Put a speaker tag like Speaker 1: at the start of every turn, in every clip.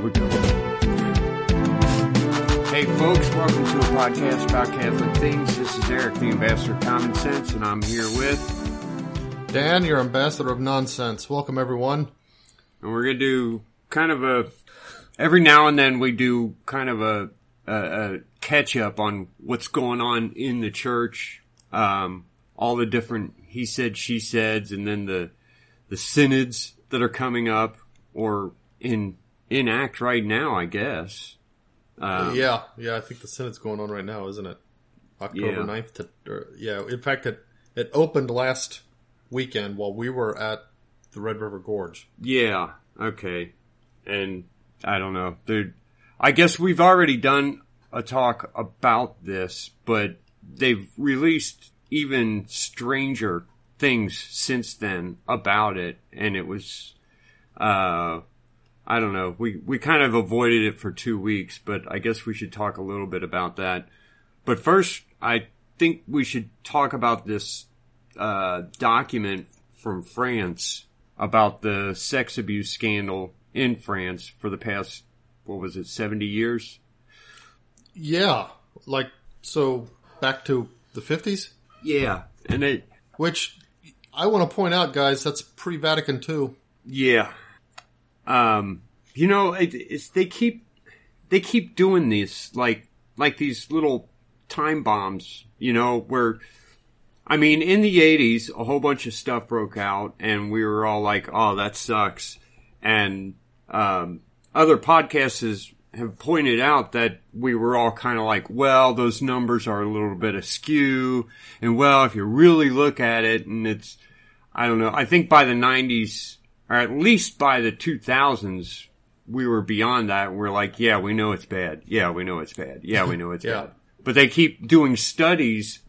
Speaker 1: Here we go. Hey, folks, welcome to a podcast about Catholic things. This is Eric, the ambassador of common sense, and I'm here with.
Speaker 2: Dan, your ambassador of nonsense. Welcome, everyone.
Speaker 1: And we're going to do kind of a. Every now and then we do kind of a, a, a catch up on what's going on in the church. Um, all the different he said, she said, and then the the synods that are coming up or in in act right now, I guess. Um,
Speaker 2: yeah, yeah, I think the synod's going on right now, isn't it? October
Speaker 1: Yeah.
Speaker 2: 9th to, or, yeah, in fact, it, it opened last weekend while we were at the Red River Gorge.
Speaker 1: Yeah. Okay. And I don't know. There, I guess we've already done a talk about this, but they've released even stranger things since then about it, and it was, uh, I don't know. We we kind of avoided it for two weeks, but I guess we should talk a little bit about that. But first, I think we should talk about this uh, document from France about the sex abuse scandal in France for the past what was it seventy years?
Speaker 2: Yeah, like, so back to the 50s,
Speaker 1: Yeah, and it
Speaker 2: which I want to point out, guys, that's pre Vatican II.
Speaker 1: yeah, um, you know, it, it's they keep they keep doing these like like these little time bombs, you know, where I mean, in the 80s, a whole bunch of stuff broke out, and we were all like, oh, that sucks. And um, other podcasts have pointed out that we were all kind of like, well, those numbers are a little bit askew. And well, if you really look at it, and it's, I don't know, I think by the 90s, or at least by the 2000s, we were beyond that. We're like, yeah, we know it's bad. Yeah, we know it's bad. Yeah, we know it's
Speaker 2: Yeah.
Speaker 1: bad. But they keep doing studies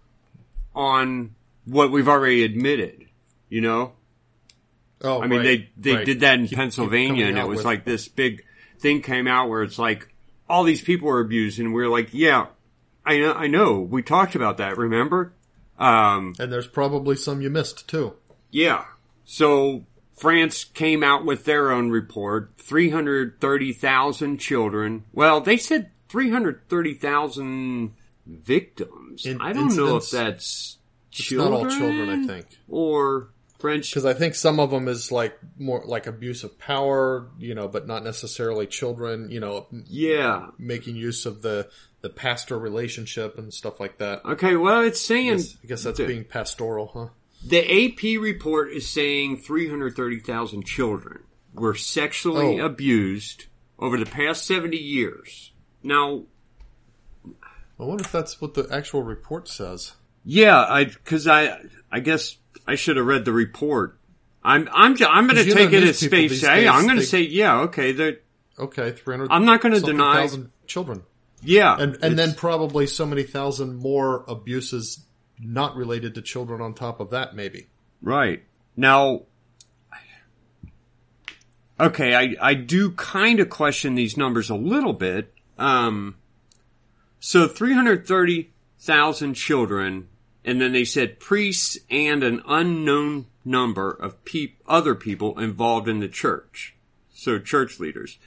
Speaker 1: on what we've already admitted, you know?
Speaker 2: Oh,
Speaker 1: I mean,
Speaker 2: right,
Speaker 1: they, they
Speaker 2: right.
Speaker 1: did that in
Speaker 2: Keep- keep
Speaker 1: Pennsylvania
Speaker 2: coming
Speaker 1: and it was
Speaker 2: with-
Speaker 1: like this big thing came out where it's like, all these people were abused and we are like, yeah, I know, I know, we talked about that, remember? Um,
Speaker 2: And there's probably some you missed, too.
Speaker 1: yeah. So France came out with their own report. 330,000 children. Well, they said 330,000 victims.
Speaker 2: In-
Speaker 1: I don't know if
Speaker 2: incidents.
Speaker 1: that's
Speaker 2: It's
Speaker 1: children.
Speaker 2: not all children, I think.
Speaker 1: Or French.
Speaker 2: Because I think some of them is like more like abuse of power, you know, but not necessarily children, you know,
Speaker 1: Yeah.
Speaker 2: making use of the the pastor relationship and stuff like that.
Speaker 1: Okay, well, it's saying
Speaker 2: I guess that's
Speaker 1: the,
Speaker 2: being pastoral, huh?
Speaker 1: The AP report is saying 330,000 children were sexually
Speaker 2: Oh.
Speaker 1: abused over the past 70 years. Now,
Speaker 2: I wonder if that's what the actual report says.
Speaker 1: Yeah, I because I I guess I should have read the report. I'm I'm I'm going to take it as space. Hey, I'm going to say yeah. Okay, that
Speaker 2: Okay, three hundred.
Speaker 1: I'm not gonna deny-
Speaker 2: children,
Speaker 1: yeah,
Speaker 2: and and then probably so many thousand more abuses not related to children on top of that, maybe.
Speaker 1: right now. Okay, I I do kind of question these numbers a little bit. Um, so 330,000 children, and then they said priests and an unknown number of peop- other people involved in the church. So church leaders.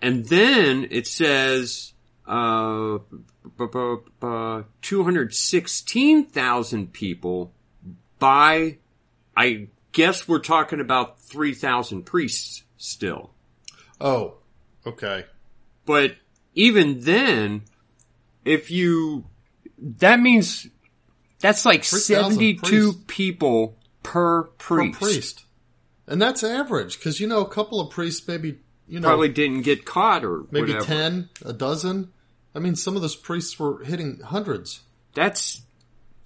Speaker 1: And then it says, uh, b- b- b- 216,000 people by, I guess we're talking about 3,000 priests still.
Speaker 2: Oh, okay.
Speaker 1: But even then, if you, that means that's like 72 people per
Speaker 2: Per
Speaker 1: priest.
Speaker 2: priest, and that's average because you know a couple of priests maybe you know
Speaker 1: Probably didn't get caught or
Speaker 2: maybe
Speaker 1: whatever.
Speaker 2: ten, a dozen. I mean, some of those priests were hitting hundreds.
Speaker 1: That's,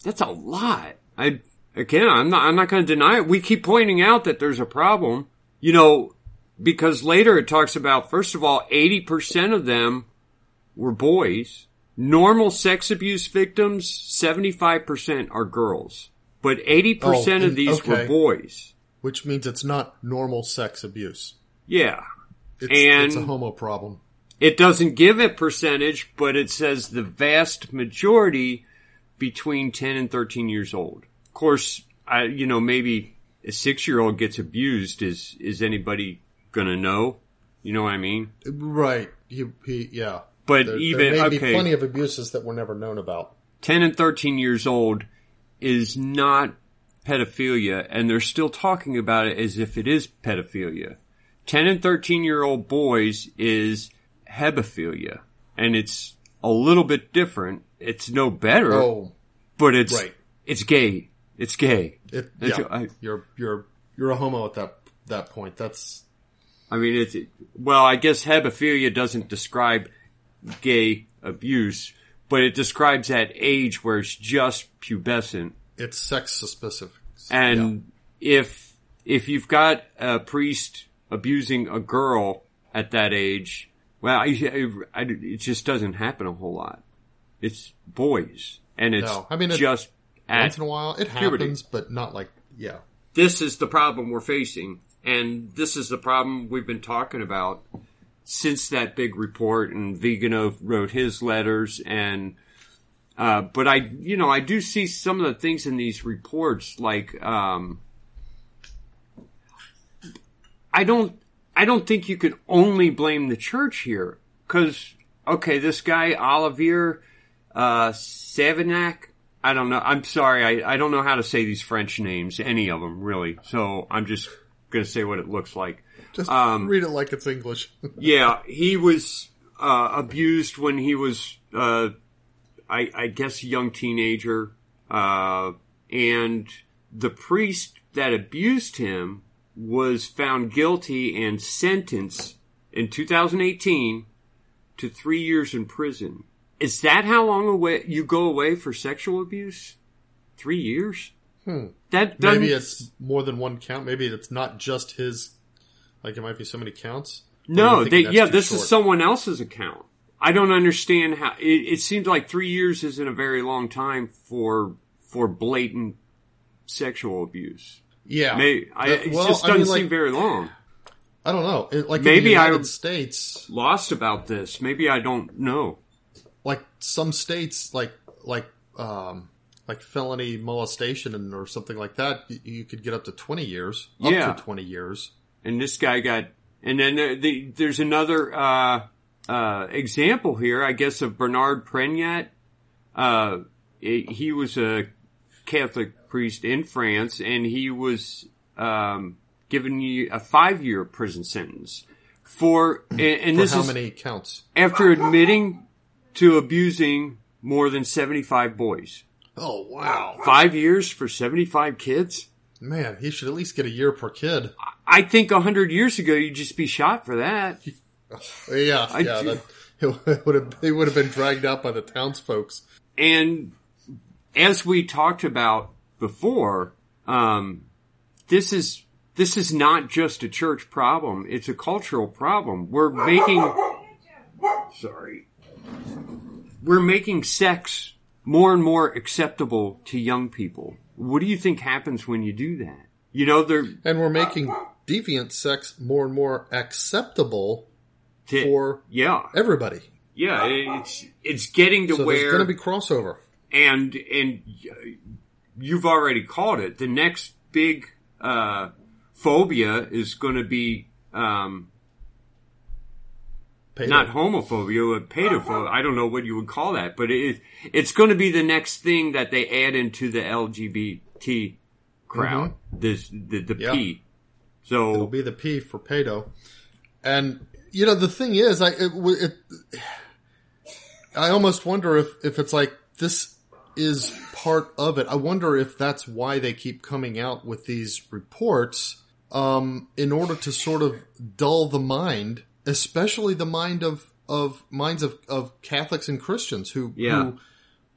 Speaker 1: that's a lot. I, again, I'm not, I'm not going to deny it. We keep pointing out that there's a problem, you know, because later it talks about, first of all, 80% of them were boys. Normal sex abuse victims, 75% are girls. But 80%
Speaker 2: Oh,
Speaker 1: of these were boys.
Speaker 2: which means it's not normal sex abuse.
Speaker 1: Yeah.
Speaker 2: It's,
Speaker 1: And-
Speaker 2: it's a homo problem.
Speaker 1: It doesn't give a percentage, but it says the vast majority between 10 and 13 years old. Of course, I, you know, maybe a six year old gets abused. Is, is anybody gonna know? You know what I mean?
Speaker 2: Right. He, he yeah.
Speaker 1: But
Speaker 2: There,
Speaker 1: even
Speaker 2: there may
Speaker 1: okay,
Speaker 2: be plenty of abuses that were never known about.
Speaker 1: 10 and 13 years old is not pedophilia and they're still talking about it as if it is pedophilia. 10 and 13 year old boys is hebephilia and it's a little bit different. It's no better,
Speaker 2: Oh,
Speaker 1: but it's,
Speaker 2: right.
Speaker 1: it's gay. It's gay.
Speaker 2: it,
Speaker 1: It's-
Speaker 2: yeah.
Speaker 1: I-
Speaker 2: you're you're you're a homo at that that point. That's
Speaker 1: I mean, it's, well, I guess hebephilia doesn't describe gay abuse, but it describes that age where it's just pubescent.
Speaker 2: it's sex specific.
Speaker 1: And if if you've got a priest abusing a girl at that age, well, I, I, I- it just doesn't happen a whole lot. It's boys, and it's
Speaker 2: No, I mean, it-
Speaker 1: just
Speaker 2: once in a while it
Speaker 1: puberty.
Speaker 2: happens, but not like yeah.
Speaker 1: this is the problem we're facing, and this is the problem we've been talking about since that big report. And Vigano wrote his letters, and uh, but I, you know, I do see some of the things in these reports, like um, I don't, I don't think you could only blame the church here, because okay, this guy Olivier uh, Savignac. I don't know. I'm sorry. I, I don't know how to say these French names, any of them really. So I'm just to say what it looks like.
Speaker 2: Just
Speaker 1: Um,
Speaker 2: read it like it's English.
Speaker 1: Yeah, he was uh, abused when he was, uh, I, I guess, a young teenager. Uh, and the priest that abused him was found guilty and sentenced in 2018 to three years in prison. Is that how long away you go away for sexual abuse? Three years?
Speaker 2: Hmm.
Speaker 1: That doesn't,
Speaker 2: Maybe it's more than one count. Maybe it's not just his. Like it might be so many counts.
Speaker 1: No, they, yeah, this
Speaker 2: short?
Speaker 1: is someone else's account. I don't understand how it, it seems like three years isn't a very long time for for blatant sexual abuse.
Speaker 2: Yeah,
Speaker 1: May I, it
Speaker 2: well,
Speaker 1: just doesn't
Speaker 2: mean, like-
Speaker 1: seem very long.
Speaker 2: I don't know. It, like
Speaker 1: Maybe
Speaker 2: in the
Speaker 1: I-
Speaker 2: United States,
Speaker 1: Lost about this. Maybe I don't know.
Speaker 2: like some states, like like um like felony molestation and, or something like that, you, you could get up to twenty years. Up
Speaker 1: Yeah.
Speaker 2: to twenty years.
Speaker 1: And this guy got, and then there, the, there's another uh, uh, example here, I guess, of Bernard Preynat. Uh, he was a Catholic priest in France, and he was um, given a five year prison sentence for, and, and
Speaker 2: For
Speaker 1: this
Speaker 2: how
Speaker 1: is
Speaker 2: many counts?
Speaker 1: after admitting to abusing more than 75 boys.
Speaker 2: Oh wow,
Speaker 1: Five years for 75 kids?
Speaker 2: man! He should at least get a year per kid.
Speaker 1: I think a hundred years ago you'd just be shot for that.
Speaker 2: Yeah,
Speaker 1: I
Speaker 2: yeah. That, it would have would have been dragged out by the townsfolks.
Speaker 1: And as we talked about before, um, this is this is not just a church problem; it's a cultural problem. We're making sorry, we're making sex more and more acceptable to young people. What do you think happens when you do that? You know, they're
Speaker 2: And we're making deviant sex more and more acceptable
Speaker 1: to,
Speaker 2: for
Speaker 1: yeah,
Speaker 2: everybody.
Speaker 1: yeah. It's it's getting to
Speaker 2: So
Speaker 1: where
Speaker 2: there's going to be crossover.
Speaker 1: And and you've already called it. The next big uh, phobia is going to be um,
Speaker 2: Pedo.
Speaker 1: not homophobia, but pedophobia. I don't know what you would call that, but it, it's going to be the next thing that they add into the LGBT crowd. This the the
Speaker 2: Mm-hmm. Yeah.
Speaker 1: P. So it'll
Speaker 2: be the P for pedo. And you know the thing is, I it, it, I almost wonder if if it's like this is part of it. I wonder if that's why they keep coming out with these reports um, in order to sort of dull the mind, especially the mind of of minds of of Catholics and Christians who
Speaker 1: Yeah.
Speaker 2: who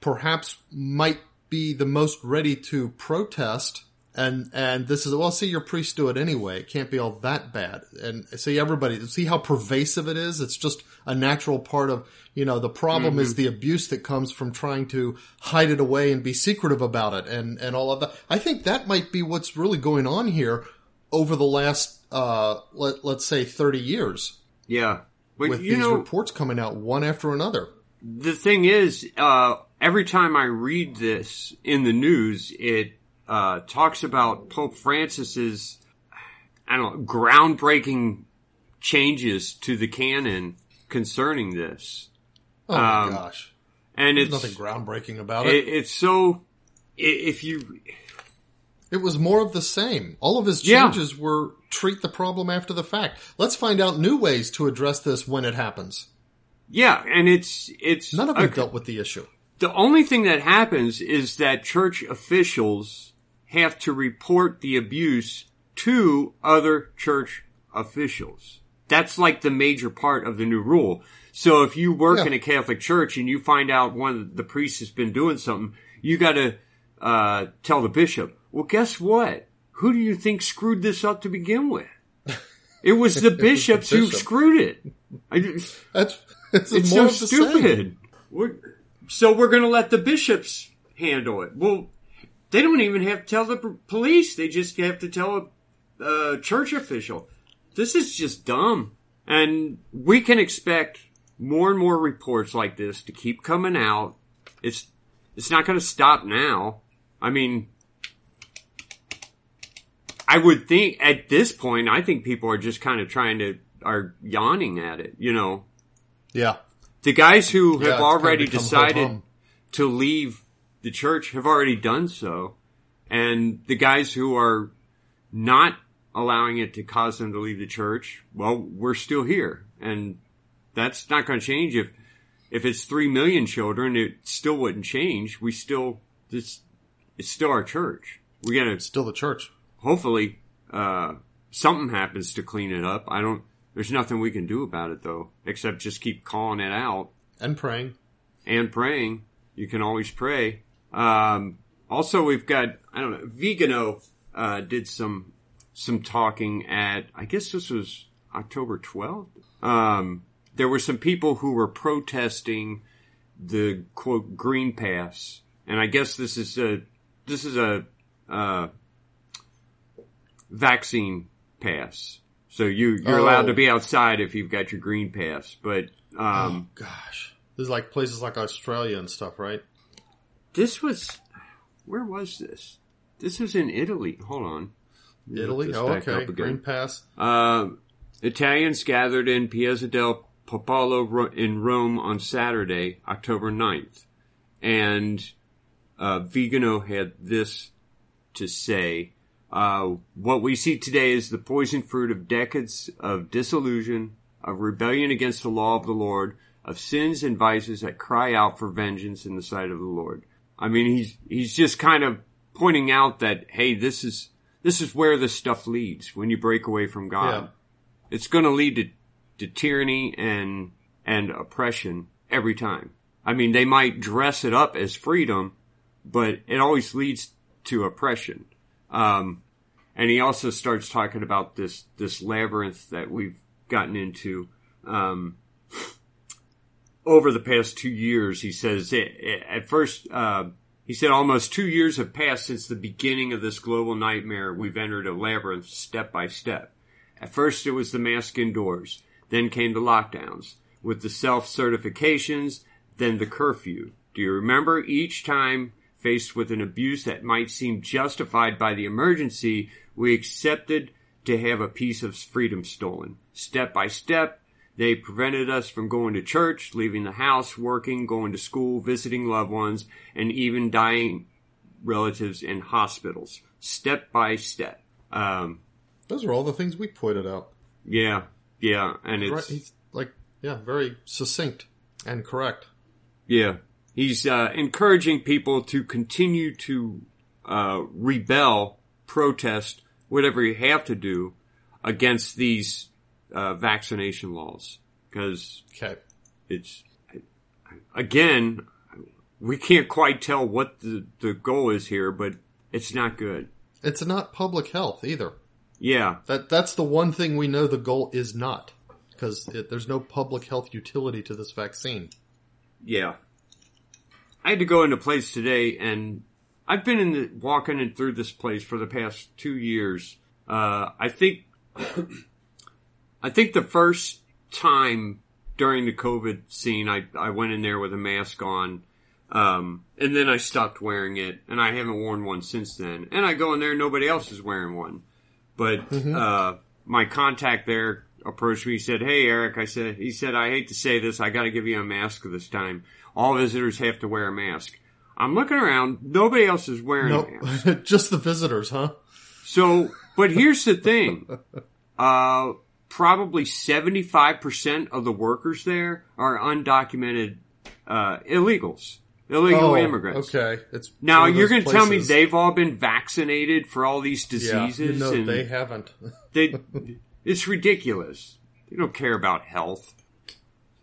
Speaker 2: perhaps might be the most ready to protest and and this is well see your priests do it anyway. It can't be all that bad. And see everybody see how pervasive it is? It's just a natural part of you know the problem is the abuse that comes from trying to hide it away and be secretive about it and and all of that. I think that might be what's really going on here over the last uh let, let's say 30 years.
Speaker 1: Yeah, but
Speaker 2: with these
Speaker 1: know
Speaker 2: reports coming out one after another.
Speaker 1: The thing is, uh, every time I read this in the news, it uh, talks about Pope Francis's, I don't know, groundbreaking changes to the canon concerning this.
Speaker 2: Oh my
Speaker 1: Um,
Speaker 2: gosh.
Speaker 1: And
Speaker 2: There's
Speaker 1: it's
Speaker 2: nothing groundbreaking about
Speaker 1: it,
Speaker 2: it.
Speaker 1: it's so if you
Speaker 2: It was more of the same. All of his
Speaker 1: Yeah.
Speaker 2: changes were treat the problem after the fact. Let's find out new ways to address this when it happens.
Speaker 1: yeah, and it's it's
Speaker 2: None of
Speaker 1: a-
Speaker 2: them dealt with the issue.
Speaker 1: the only thing that happens is that church officials have to report the abuse to other church officials. That's like the major part of the new rule. So if you work
Speaker 2: Yeah.
Speaker 1: in a Catholic church and you find out one of the priests has been doing something, you got to uh, tell the bishop. Well, guess what? Who do you think screwed this up to begin with? It was the bishops who
Speaker 2: bishop.
Speaker 1: screwed it. I,
Speaker 2: That's it's,
Speaker 1: it's so
Speaker 2: the
Speaker 1: stupid. We're, so we're going to let the bishops handle it. Well, they don't even have to tell the police. They just have to tell a uh, church official. This is just dumb. And we can expect more and more reports like this to keep coming out. It's it's not going to stop now. I mean, I would think at this point, I think people are just kind of trying to are yawning at it. You know,
Speaker 2: Yeah.
Speaker 1: the guys who
Speaker 2: Yeah,
Speaker 1: have already decided to leave the church have already done so. And the guys who are not allowing it to cause them to leave the church, well, we're still here. And that's not going to change if, if it's three million children, it still wouldn't change. We still, this, it's still our church. We gotta,
Speaker 2: Still the church.
Speaker 1: hopefully, uh, something happens to clean it up. I don't, there's nothing we can do about it though, except just keep calling it out
Speaker 2: And praying.
Speaker 1: and praying. You can always pray. Um, also, we've got I don't know. Vigano uh, did some some talking at I guess this was October twelfth. Um, there were some people who were protesting the quote green pass, and I guess this is a this is a uh, vaccine pass. So you you're allowed to
Speaker 2: Oh.
Speaker 1: be outside if you've got your green pass, but um,
Speaker 2: Gosh. There's like places like Australia and stuff, right?
Speaker 1: This was where was this? This was in Italy. Hold on. Let me look
Speaker 2: Italy? Oh, okay. Green. Pass.
Speaker 1: Um, Italians gathered in Piazza del Popolo in Rome on Saturday, October 9th. And uh, Vigano had this to say. Uh, what we see today is the poison fruit of decades of disillusion, of rebellion against the law of the Lord, of sins and vices that cry out for vengeance in the sight of the Lord. I mean, he's he's just kind of pointing out that hey, this is this is where this stuff leads when you break away from God.
Speaker 2: Yeah.
Speaker 1: It's going to lead to to tyranny and and oppression every time. I mean, they might dress it up as freedom, but it always leads to oppression. Um, and he also starts talking about this this labyrinth that we've gotten into. Um, over the past two years, he says it, it- at first, uh, he said almost two years have passed since the beginning of this global nightmare. We've entered a labyrinth step by step. At first it was the mask indoors. Then came the lockdowns with the self-certifications, then the curfew. Do you remember each time faced with an abuse that might seem justified by the emergency, we accepted to have a piece of freedom stolen. Step by step, they prevented us from going to church, leaving the house, working, going to school, visiting loved ones, and even dying relatives in hospitals. Step by step. Um,
Speaker 2: Those are all the things we pointed out.
Speaker 1: yeah, yeah, and
Speaker 2: Right?
Speaker 1: it's
Speaker 2: He's like, yeah, very succinct and correct.
Speaker 1: yeah. He's uh, encouraging people to continue to uh, rebel, protest, whatever you have to do against these uh, vaccination laws because
Speaker 2: Okay.
Speaker 1: it's again we can't quite tell what the the goal is here, but it's not good.
Speaker 2: It's not public health either.
Speaker 1: Yeah,
Speaker 2: That that's the one thing we know the goal is not because there's no public health utility to this vaccine.
Speaker 1: Yeah. I had to go into place today and I've been in the, walking in through this place for the past two years. Uh, I think, I think the first time during the COVID scene, I, I went in there with a mask on. Um, and then I stopped wearing it and I haven't worn one since then. And I go in there, nobody else is wearing one. But, uh, my contact there approached me. He said, "Hey, Eric," I said. He said, "I hate to say this, I got to give you a mask this time. All visitors have to wear a mask." I'm looking around. Nobody else is wearing
Speaker 2: Nope.
Speaker 1: a mask.
Speaker 2: Just the visitors, huh?
Speaker 1: So, but here's the thing. Uh, probably 75% of the workers there are undocumented, uh, illegals. Illegal
Speaker 2: oh,
Speaker 1: immigrants.
Speaker 2: Okay. It's
Speaker 1: Now you're going to tell me they've all been vaccinated for all these diseases
Speaker 2: you know
Speaker 1: and
Speaker 2: they haven't.
Speaker 1: they, it's ridiculous. They don't care about health.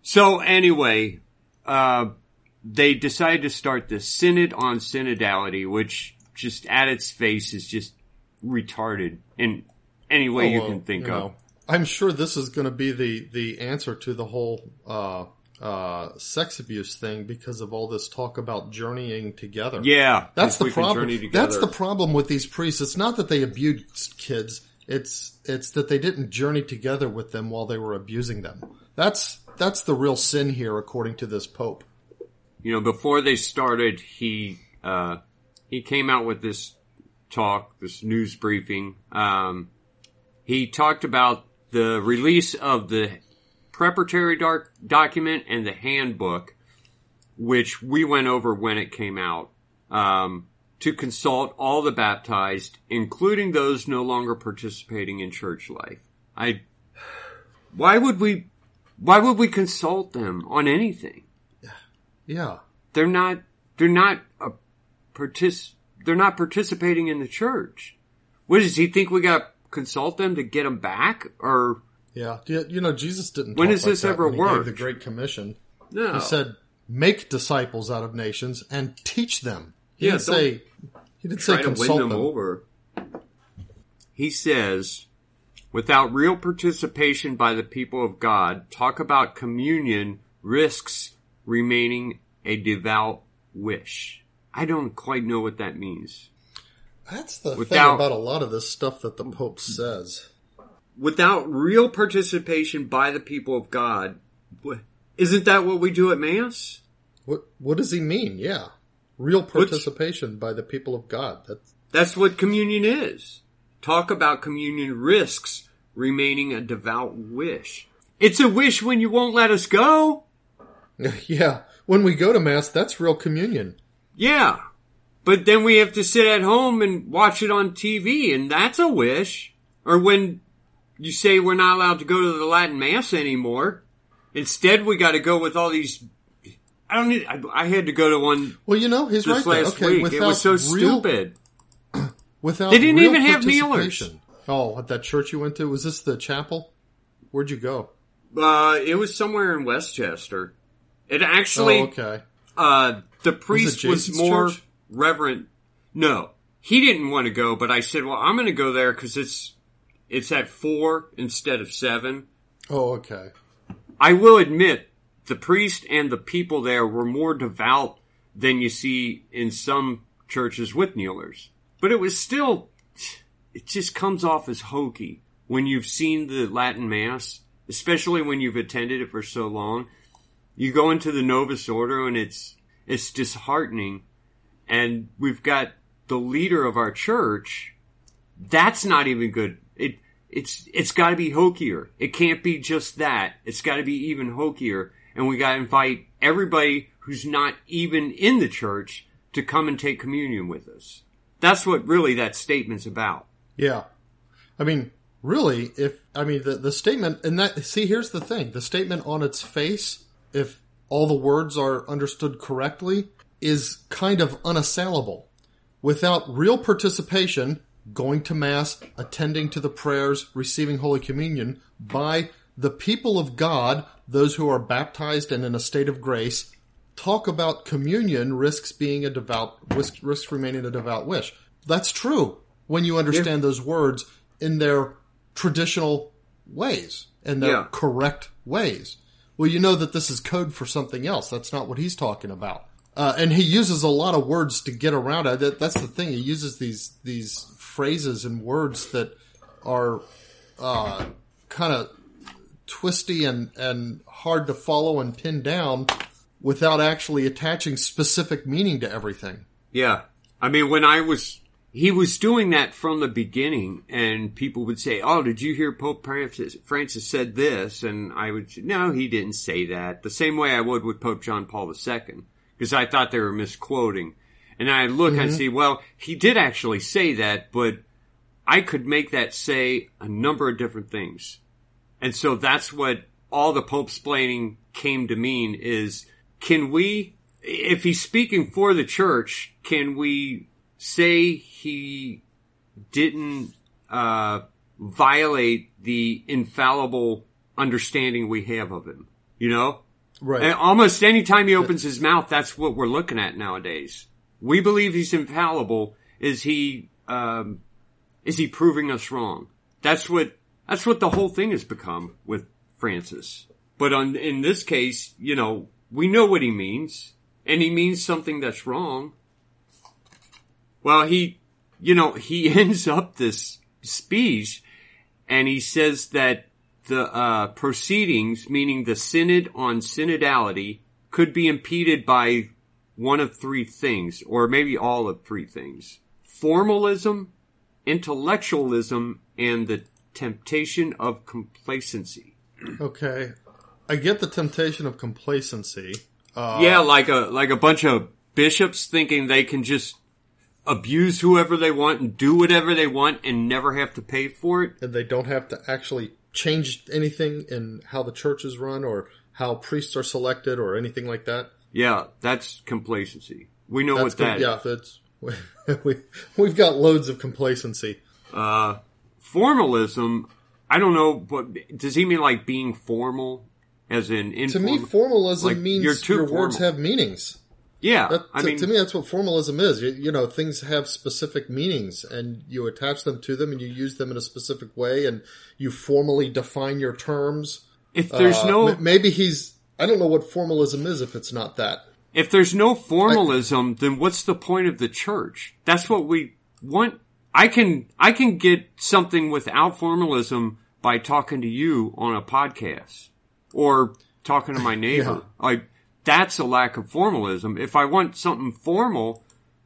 Speaker 1: So anyway, uh, they decided to start the Synod on Synodality, which just at its face is just retarded in any way you
Speaker 2: Oh, well,
Speaker 1: can think
Speaker 2: you
Speaker 1: of.
Speaker 2: know, I'm sure this is going to be the the answer to the whole uh, uh, sex abuse thing because of all this talk about journeying together.
Speaker 1: Yeah,
Speaker 2: That's the problem. That's the problem with these priests. It's not that they abused kids. It's it's that they didn't journey together with them while they were abusing them. That's that's the real sin here, according to this pope.
Speaker 1: you know, before they started, he uh, he came out with this talk, this news briefing. Um, he talked about the release of the preparatory dark document and the handbook, which we went over when it came out, um, to consult all the baptized, including those no longer participating in church life. I, why would we, why would we consult them on anything?
Speaker 2: Yeah,
Speaker 1: they're not they're not a partic- they're not participating in the church. What does he think we got consult them to get them back or
Speaker 2: yeah. You, you know, Jesus didn't.
Speaker 1: When has
Speaker 2: like
Speaker 1: this ever
Speaker 2: when he gave
Speaker 1: worked?
Speaker 2: The Great Commission.
Speaker 1: no?
Speaker 2: He said, "Make disciples out of nations and teach them." He
Speaker 1: Yeah,
Speaker 2: didn't say. He didn't say consult
Speaker 1: them,
Speaker 2: them.
Speaker 1: over. He says, without real participation by the people of God, talk about communion risks remaining a devout wish. I don't quite know what that means.
Speaker 2: That's the thing about a lot of this stuff that the Pope says.
Speaker 1: Without real participation by the people of God, isn't that what we do at Mass?
Speaker 2: What What does he mean? Yeah, real participation by the people of God. That's
Speaker 1: That's what communion is. Talk about communion risks remaining a devout wish. It's a wish when you won't let us go.
Speaker 2: yeah. When we go to mass, that's real communion.
Speaker 1: Yeah. But then we have to sit at home and watch it on TV, and that's a wish. Or when you say we're not allowed to go to the Latin Mass anymore, instead we got to go with all these. I don't need. I, I had to go to one
Speaker 2: Well, you know, he's right
Speaker 1: last
Speaker 2: Okay,
Speaker 1: week. It was so
Speaker 2: real,
Speaker 1: stupid.
Speaker 2: Without
Speaker 1: They didn't even have kneelers.
Speaker 2: Oh, at that church you went to, was this the chapel? Where'd you go?
Speaker 1: Uh, it was somewhere in Westchester. It actually,
Speaker 2: oh, okay.
Speaker 1: uh, the priest was,
Speaker 2: Jason's
Speaker 1: more
Speaker 2: church?
Speaker 1: Reverent. No, he didn't want to go, but I said, well, I'm going to go there because it's, it's at four instead of seven.
Speaker 2: Oh, okay.
Speaker 1: I will admit the priest and the people there were more devout than you see in some churches with kneelers. But it was still, it just comes off as hokey when you've seen the Latin Mass, especially when you've attended it for so long. You go into the Novus Ordo and it's, it's disheartening. And we've got the leader of our church. That's not even good. It, it's, it's gotta be hokier. It can't be just that. It's gotta be even hokier. And we gotta invite everybody who's not even in the church to come and take communion with us. That's what really that statement's about.
Speaker 2: Yeah. I mean, really, if, I mean, the, the statement, and that, see, here's the thing. The statement on its face, if all the words are understood correctly, is kind of unassailable. Without real participation, going to Mass, attending to the prayers, receiving Holy Communion by the people of God, those who are baptized and in a state of grace, talk about communion risks being a devout, risk, risks remaining a devout wish. That's true when you understand those words in their traditional ways and their
Speaker 1: Yeah.
Speaker 2: correct ways. Well, you know that this is code for something else. That's not what he's talking about. Uh, and he uses a lot of words to get around it. That, that's the thing. He uses these these phrases and words that are uh, kind of twisty and, and hard to follow and pin down without actually attaching specific meaning to everything.
Speaker 1: Yeah. I mean, when I was, he was doing that from the beginning, and people would say, "Oh, did you hear Pope Francis, Francis said this?" And I would, say, "No, he didn't say that." The same way I would with Pope John Paul II, because I thought they were misquoting. And I look and see, well, he did actually say that, but I could make that say a number of different things. And so that's what all the Pope's splaining came to mean is, can we, if he's speaking for the church, can we say he didn't, uh, violate the infallible understanding we have of him? You know?
Speaker 2: Right.
Speaker 1: And almost any time he opens his mouth, that's what we're looking at nowadays. We believe he's infallible. Is he, um, is he proving us wrong? That's what, that's what the whole thing has become with Francis. But on, in this case, you know, we know what he means, and he means something that's wrong. Well, he, you know, he ends up this speech, and he says that the uh, proceedings, meaning the synod on synodality, could be impeded by one of three things, or maybe all of three things. Formalism, intellectualism, and the temptation of complacency.
Speaker 2: Okay. I get the temptation of complacency. Uh,
Speaker 1: yeah, like a like a bunch of bishops thinking they can just abuse whoever they want and do whatever they want and never have to pay for it.
Speaker 2: and they don't have to actually change anything in how the church is run or how priests are selected or anything like that.
Speaker 1: Yeah, that's complacency. We know
Speaker 2: That's
Speaker 1: what that.
Speaker 2: Yeah, that's we we've got loads of complacency.
Speaker 1: Uh, formalism, I don't know, but does he mean like being formal, as in
Speaker 2: To me, formalism
Speaker 1: Like,
Speaker 2: means your words have meanings.
Speaker 1: Yeah,
Speaker 2: That,
Speaker 1: I
Speaker 2: to,
Speaker 1: mean,
Speaker 2: to me, that's what formalism is. You, you know, things have specific meanings, and you attach them to them, and you use them in a specific way, and you formally define your terms.
Speaker 1: if there's
Speaker 2: Uh,
Speaker 1: no
Speaker 2: m- maybe he's. I don't know what formalism is if it's not that.
Speaker 1: if there's no formalism, then what's the point of the church? That's what we want. I can I can get something without formalism by talking to you on a podcast or talking to my neighbor. Like that's a lack of formalism. If I want something formal,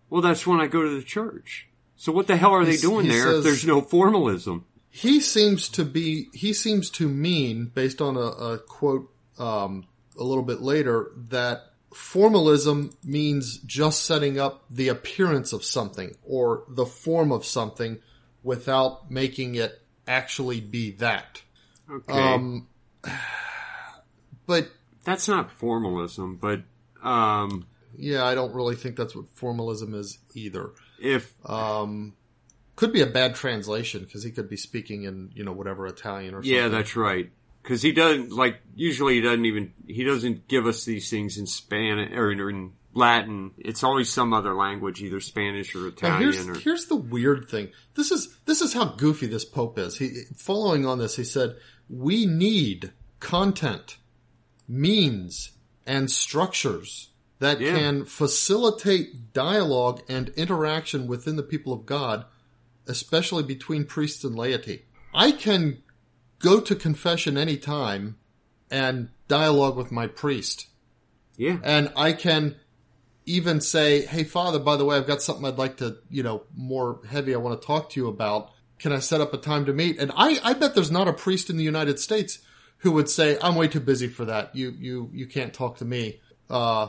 Speaker 1: well, that's when I go to the church. So what the hell are they doing
Speaker 2: he
Speaker 1: there
Speaker 2: says-
Speaker 1: if there's no formalism?
Speaker 2: He seems to be. He seems to mean, based on a, a quote um, a little bit later, that formalism means just setting up the appearance of something or the form of something without making it actually be that.
Speaker 1: Okay,
Speaker 2: Um, but
Speaker 1: that's not formalism, but um,
Speaker 2: yeah, I don't really think that's what formalism is either.
Speaker 1: if
Speaker 2: Um, could be a bad translation because he could be speaking in you know whatever Italian or something.
Speaker 1: Yeah, that's right. Because he doesn't like usually he doesn't even he doesn't give us these things in Spanish or in Latin. It's always some other language, either Spanish or Italian.
Speaker 2: here's
Speaker 1: or
Speaker 2: here's the weird thing. This is this is how goofy this pope is. He following on this, he said, "We need content, means, and structures that
Speaker 1: Yeah.
Speaker 2: can facilitate dialogue and interaction within the people of God, especially between priests and laity. I can go to confession anytime and dialogue with my priest."
Speaker 1: yeah,
Speaker 2: and I can even say, "Hey, Father, by the way, I've got something I'd like to, you know, more heavy. I want to talk to you about. Can I set up a time to meet?" And I, I bet there's not a priest in the United States who would say, "I'm way too busy for that. You, you, you can't talk to me." Uh,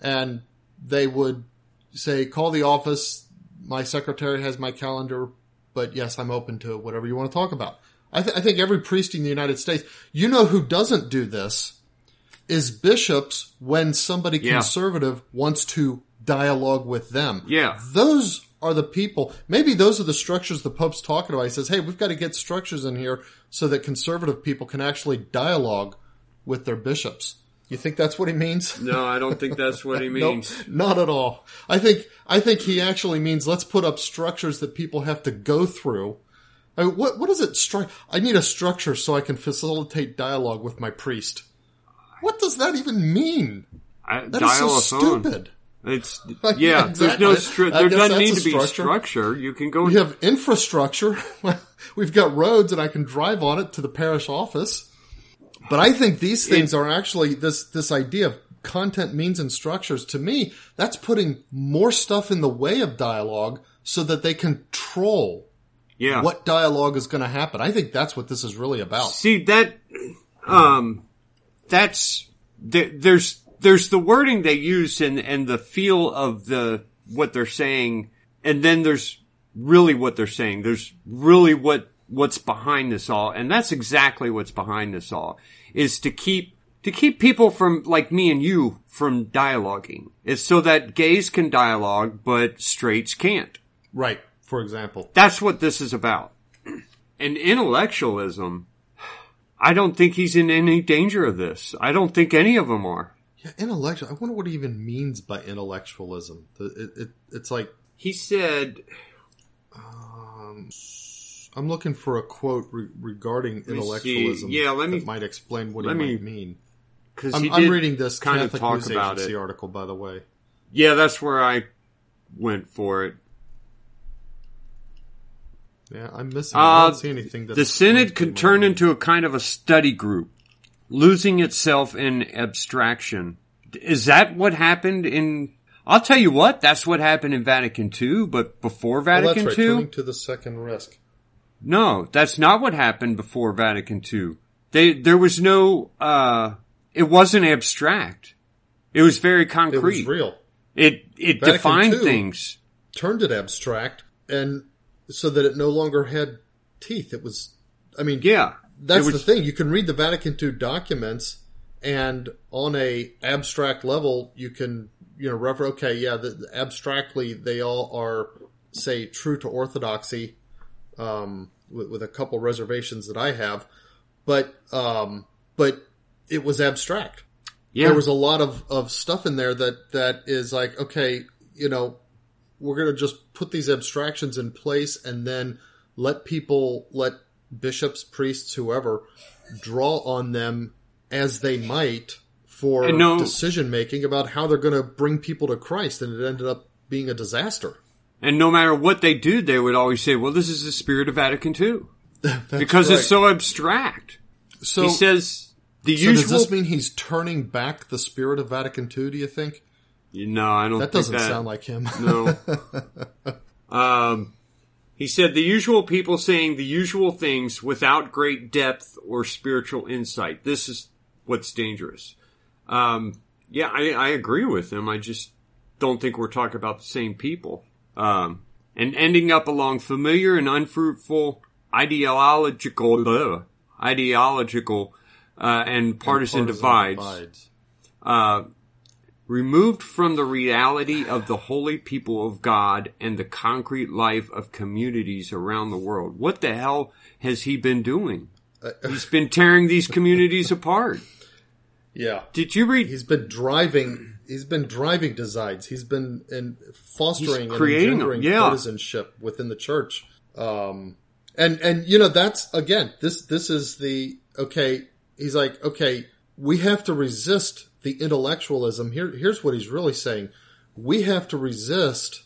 Speaker 2: and they would say, "Call the office. My secretary has my calendar, but yes, I'm open to whatever you want to talk about." I, th- I think every priest in the United States, you know, who doesn't do this is bishops when somebody
Speaker 1: Yeah.
Speaker 2: conservative wants to dialogue with them.
Speaker 1: Yeah.
Speaker 2: Those are the people. Maybe those are the structures the Pope's talking about. He says, hey, we've got to get structures in here so that conservative people can actually dialogue with their bishops. You think that's what he means?
Speaker 1: no, I don't think that's what he
Speaker 2: Nope,
Speaker 1: means.
Speaker 2: not at all. I think I think he actually means let's put up structures that people have to go through. I mean, what what is it? Stru- I need a structure so I can facilitate dialogue with my priest. What does that even mean?
Speaker 1: I,
Speaker 2: That is so stupid.
Speaker 1: It's yeah.
Speaker 2: exactly.
Speaker 1: There's no stru-
Speaker 2: I
Speaker 1: there doesn't need to be
Speaker 2: structure.
Speaker 1: structure. You can go.
Speaker 2: We have infrastructure. We've got roads, and I can drive on it to the parish office. But I think these things are actually this this idea of content, means, and structures. To me, that's putting more stuff in the way of dialogue so that they control
Speaker 1: Yeah.
Speaker 2: what dialogue is going to happen. I think that's what this is really about.
Speaker 1: See that, um, that's there, there's there's the wording they use and and the feel of the what they're saying, and then there's really what they're saying. There's really what what's behind this all, and that's exactly what's behind this all is to keep to keep people from like me and you from dialoguing. It's so that gays can dialogue, but straights can't.
Speaker 2: Right. For example.
Speaker 1: That's what this is about. And intellectualism, I don't think he's in any danger of this. I don't think any of them are.
Speaker 2: Yeah, intellectual. I wonder what he even means by intellectualism. It, it, it's like
Speaker 1: He said,
Speaker 2: um, I'm looking for a quote re- regarding
Speaker 1: see.
Speaker 2: intellectualism.
Speaker 1: Yeah, let me-
Speaker 2: that might explain what
Speaker 1: let
Speaker 2: he
Speaker 1: me
Speaker 2: might mean.
Speaker 1: because
Speaker 2: I'm, I'm reading this
Speaker 1: kind of
Speaker 2: Catholic
Speaker 1: talk
Speaker 2: News
Speaker 1: about
Speaker 2: Agency
Speaker 1: it.
Speaker 2: article, by the way.
Speaker 1: Yeah, that's where I went for it.
Speaker 2: Yeah, I'm missing. I
Speaker 1: Uh,
Speaker 2: don't see anything. That
Speaker 1: the Synod can turn into a kind of a study group, losing itself in abstraction. Is that what happened in? I'll tell you what, that's what happened in Vatican II, but before
Speaker 2: that's
Speaker 1: Vatican
Speaker 2: right.
Speaker 1: II,
Speaker 2: Turning to the second risk.
Speaker 1: No, that's not what happened before Vatican II. They, there was no, uh, it wasn't abstract. It was very
Speaker 2: It
Speaker 1: concrete.
Speaker 2: was real.
Speaker 1: It, it
Speaker 2: Vatican
Speaker 1: defined
Speaker 2: II
Speaker 1: things.
Speaker 2: Turned it abstract, and so that it no longer had teeth. It was. I mean,
Speaker 1: Yeah.
Speaker 2: That's
Speaker 1: was-
Speaker 2: the thing. You can read the Vatican II documents, and on a abstract level, you can you know refer. Okay, yeah, the, the- abstractly they all are say true to orthodoxy, um, with, with a couple reservations that I have, but um, but it was abstract.
Speaker 1: Yeah.
Speaker 2: There was a lot of, of stuff in there that, that is like, okay, you know, we're going to just put these abstractions in place and then let people, let bishops, priests, whoever, draw on them as they might for
Speaker 1: no-
Speaker 2: decision making about how they're going to bring people to Christ. And it ended up being a disaster.
Speaker 1: and no matter what they do, they would always say, well, this is the spirit of Vatican II. Because
Speaker 2: right.
Speaker 1: it's so abstract.
Speaker 2: so,
Speaker 1: he says the
Speaker 2: so does this mean he's turning back the spirit of Vatican II, do you think?
Speaker 1: no, I don't
Speaker 2: That
Speaker 1: think
Speaker 2: doesn't
Speaker 1: that.
Speaker 2: sound like him.
Speaker 1: No. um, he said the usual people saying the usual things without great depth or spiritual insight. This is what's dangerous. Um, yeah, I, I agree with him. I just don't think we're talking about the same people. Um, and ending up along familiar and unfruitful ideological, ideological, uh, and partisan, divides uh, removed from the reality of the holy people of God and the concrete life of communities around the world. What the hell has he been doing? He's been tearing these communities apart.
Speaker 2: Yeah.
Speaker 1: Did you read?
Speaker 2: He's been driving. He's been driving designs. He's been in fostering
Speaker 1: He's creating
Speaker 2: and engendering
Speaker 1: yeah.
Speaker 2: partisanship within the church. Um, and and you know that's again this this is the okay. He's like okay, we have to resist the intellectualism. Here here's what he's really saying: we have to resist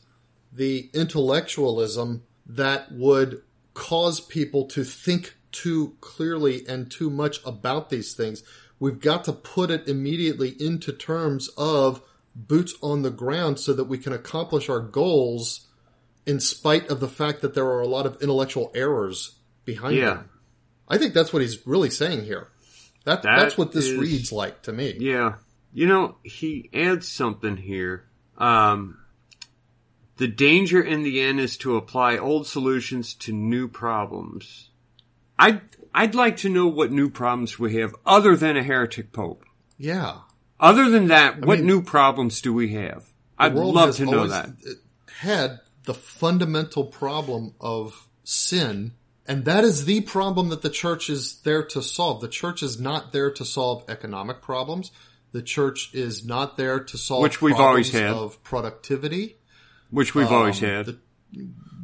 Speaker 2: the intellectualism that would cause people to think too clearly and too much about these things. We've got to put it immediately into terms of boots on the ground so that we can accomplish our goals in spite of the fact that there are a lot of intellectual errors behind
Speaker 1: Yeah.
Speaker 2: them. I think that's what he's really saying here. That,
Speaker 1: That
Speaker 2: that's what this
Speaker 1: is-
Speaker 2: reads like to me.
Speaker 1: Yeah. You know, he adds something here. Um, the danger in the end is to apply old solutions to new problems. I'd, I'd like to know what new problems we have other than a heretic pope.
Speaker 2: Yeah.
Speaker 1: Other than that, what
Speaker 2: mean-
Speaker 1: new problems do we have? I'd love to know that.
Speaker 2: Had the fundamental problem of sin, and that is the problem that the church is there to solve. The church is not there to solve economic problems. The church is not there to solve
Speaker 1: Which we've always had.
Speaker 2: of productivity.
Speaker 1: Which we've always
Speaker 2: Um,
Speaker 1: had.
Speaker 2: the-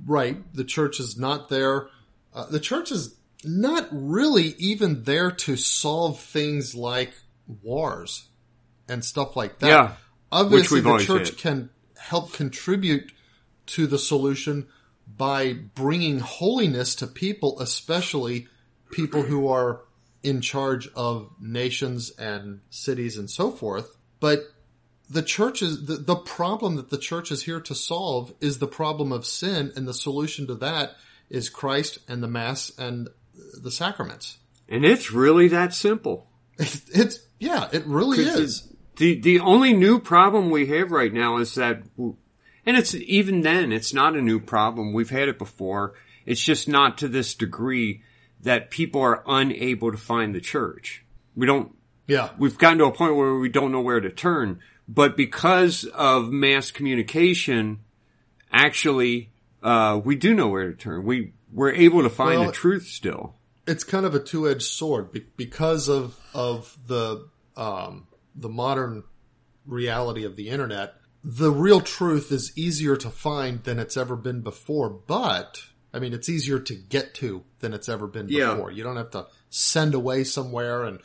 Speaker 2: right. The church is not there. Uh, the church is not really even there to solve things like wars and stuff like that.
Speaker 1: Yeah,
Speaker 2: Obviously,
Speaker 1: we've
Speaker 2: the church
Speaker 1: had.
Speaker 2: can help contribute to the solution by bringing holiness to people, especially people who are in charge of nations and cities and so forth. But the church is the, the problem that the church is here to solve is the problem of sin, and the solution to that is Christ and the Mass and the sacraments.
Speaker 1: And it's really that simple.
Speaker 2: It's yeah, it really is.
Speaker 1: The the only new problem we have right now is that, and it's even then, it's not a new problem. We've had it before. It's just not to this degree that people are unable to find the church. We don't.
Speaker 2: Yeah,
Speaker 1: We've gotten to a point where we don't know where to turn. But because of mass communication, actually, uh, we do know where to turn. We we're able to find
Speaker 2: Well,
Speaker 1: the truth still.
Speaker 2: it's kind of a two edged sword because of of the um, the modern reality of the internet. The real truth is easier to find than it's ever been before, but I mean, it's easier to get to than it's ever been
Speaker 1: Yeah.
Speaker 2: before. You don't have to send away somewhere and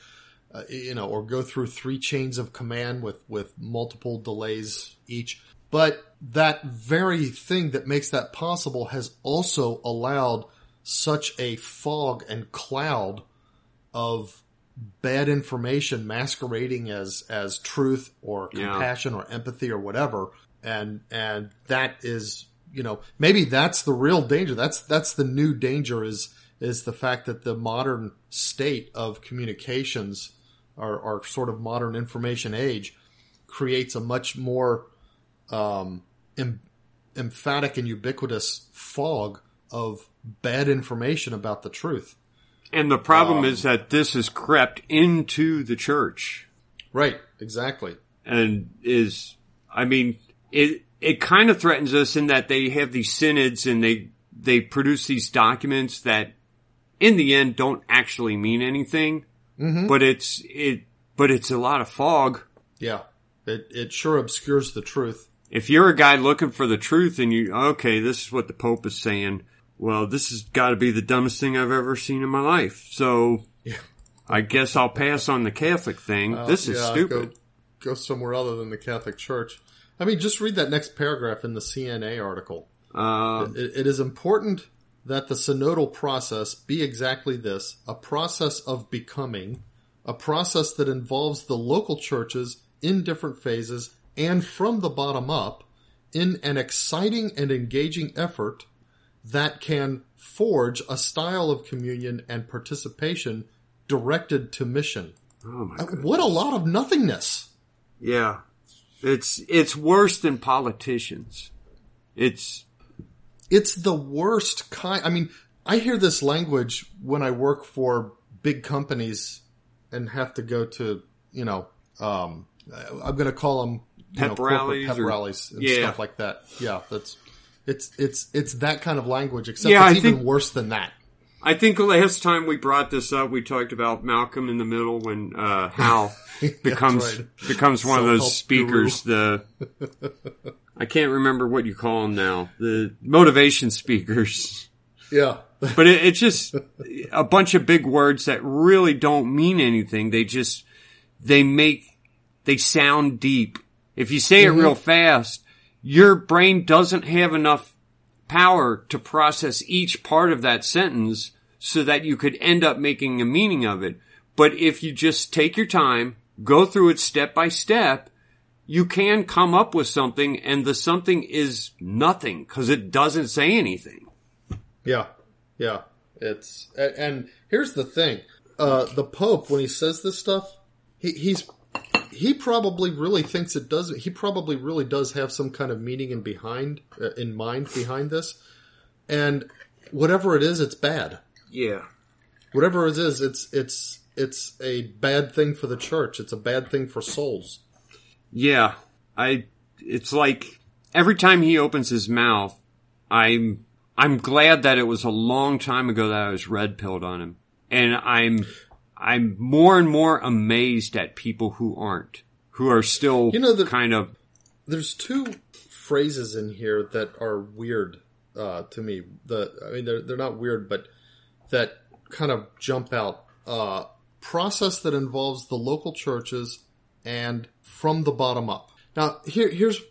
Speaker 2: uh, you know, or go through three chains of command with with multiple delays each. But that very thing that makes that possible has also allowed such a fog and cloud of bad information masquerading as as truth or
Speaker 1: Yeah.
Speaker 2: compassion or empathy or whatever and and that is you know maybe that's the real danger. That's that's the new danger is is the fact that the modern state of communications our, our sort of modern information age creates a much more um, em- emphatic and ubiquitous fog of bad information about the truth.
Speaker 1: And the problem is that this has crept into the church.
Speaker 2: Right, exactly.
Speaker 1: and is, I mean, it, it kind of threatens us in that they have these synods and they, they produce these documents that in the end don't actually mean anything, mm-hmm. but it's, it, but it's a lot of fog.
Speaker 2: Yeah. It it sure obscures the truth.
Speaker 1: If you're a guy looking for the truth and you, okay, this is what the Pope is saying. Well, this has got to be the dumbest thing I've ever seen in my life. So
Speaker 2: Yeah.
Speaker 1: I guess I'll pass on the Catholic thing. this is
Speaker 2: Yeah,
Speaker 1: stupid.
Speaker 2: Go, go somewhere other than the Catholic Church. I mean, just read that next paragraph in the CNA article.
Speaker 1: Uh,
Speaker 2: It, it is important that the synodal process be exactly this a process of becoming, a process that involves the local churches in different phases and from the bottom up in an exciting and engaging effort that can forge a style of communion and participation directed to mission.
Speaker 1: oh my
Speaker 2: What a lot of nothingness.
Speaker 1: Yeah. It's it's worse than politicians. It's
Speaker 2: it's the worst kind. I mean, I hear this language when I work for big companies and have to go to, you know, um, I'm going to call them
Speaker 1: Pep
Speaker 2: know,
Speaker 1: rallies
Speaker 2: pep
Speaker 1: or-
Speaker 2: rallies and
Speaker 1: Yeah.
Speaker 2: stuff like that. Yeah, that's it's it's it's that kind of language. Except
Speaker 1: Yeah,
Speaker 2: it's
Speaker 1: I
Speaker 2: even
Speaker 1: think-
Speaker 2: worse than that.
Speaker 1: I think last time we brought this up we talked about Malcolm in the Middle when uh Hal becomes
Speaker 2: right.
Speaker 1: becomes one of those speakers the I can't remember what you call them now. The motivation speakers.
Speaker 2: Yeah,
Speaker 1: But it, it's just a bunch of big words that really don't mean anything. They just, they make, they sound deep. If you say it real fast, your brain doesn't have enough power to process each part of that sentence so that you could end up making a meaning of it. But if you just take your time, go through it step by step, you can come up with something and the something is nothing because it doesn't say anything.
Speaker 2: yeah, yeah. It's and, here's the thing: uh, the Pope, when he says this stuff, he, he's he probably really thinks it does. He probably really does have some kind of meaning in behind uh, in mind behind this, and whatever it is, it's bad.
Speaker 1: Yeah.
Speaker 2: Whatever it is, it's it's it's a bad thing for the church. It's a bad thing for souls.
Speaker 1: Yeah, I. It's like every time he opens his mouth, I'm. I'm glad that it was a long time ago that I was red pilled on him, and I'm. I'm more and more amazed at people who aren't, who are still,
Speaker 2: You know, the-
Speaker 1: kind of.
Speaker 2: There's two phrases in here that are weird uh, to me. The I mean, they're they're not weird, but that kind of jump out. Uh, process that involves the local churches and from the bottom up. Now, here here's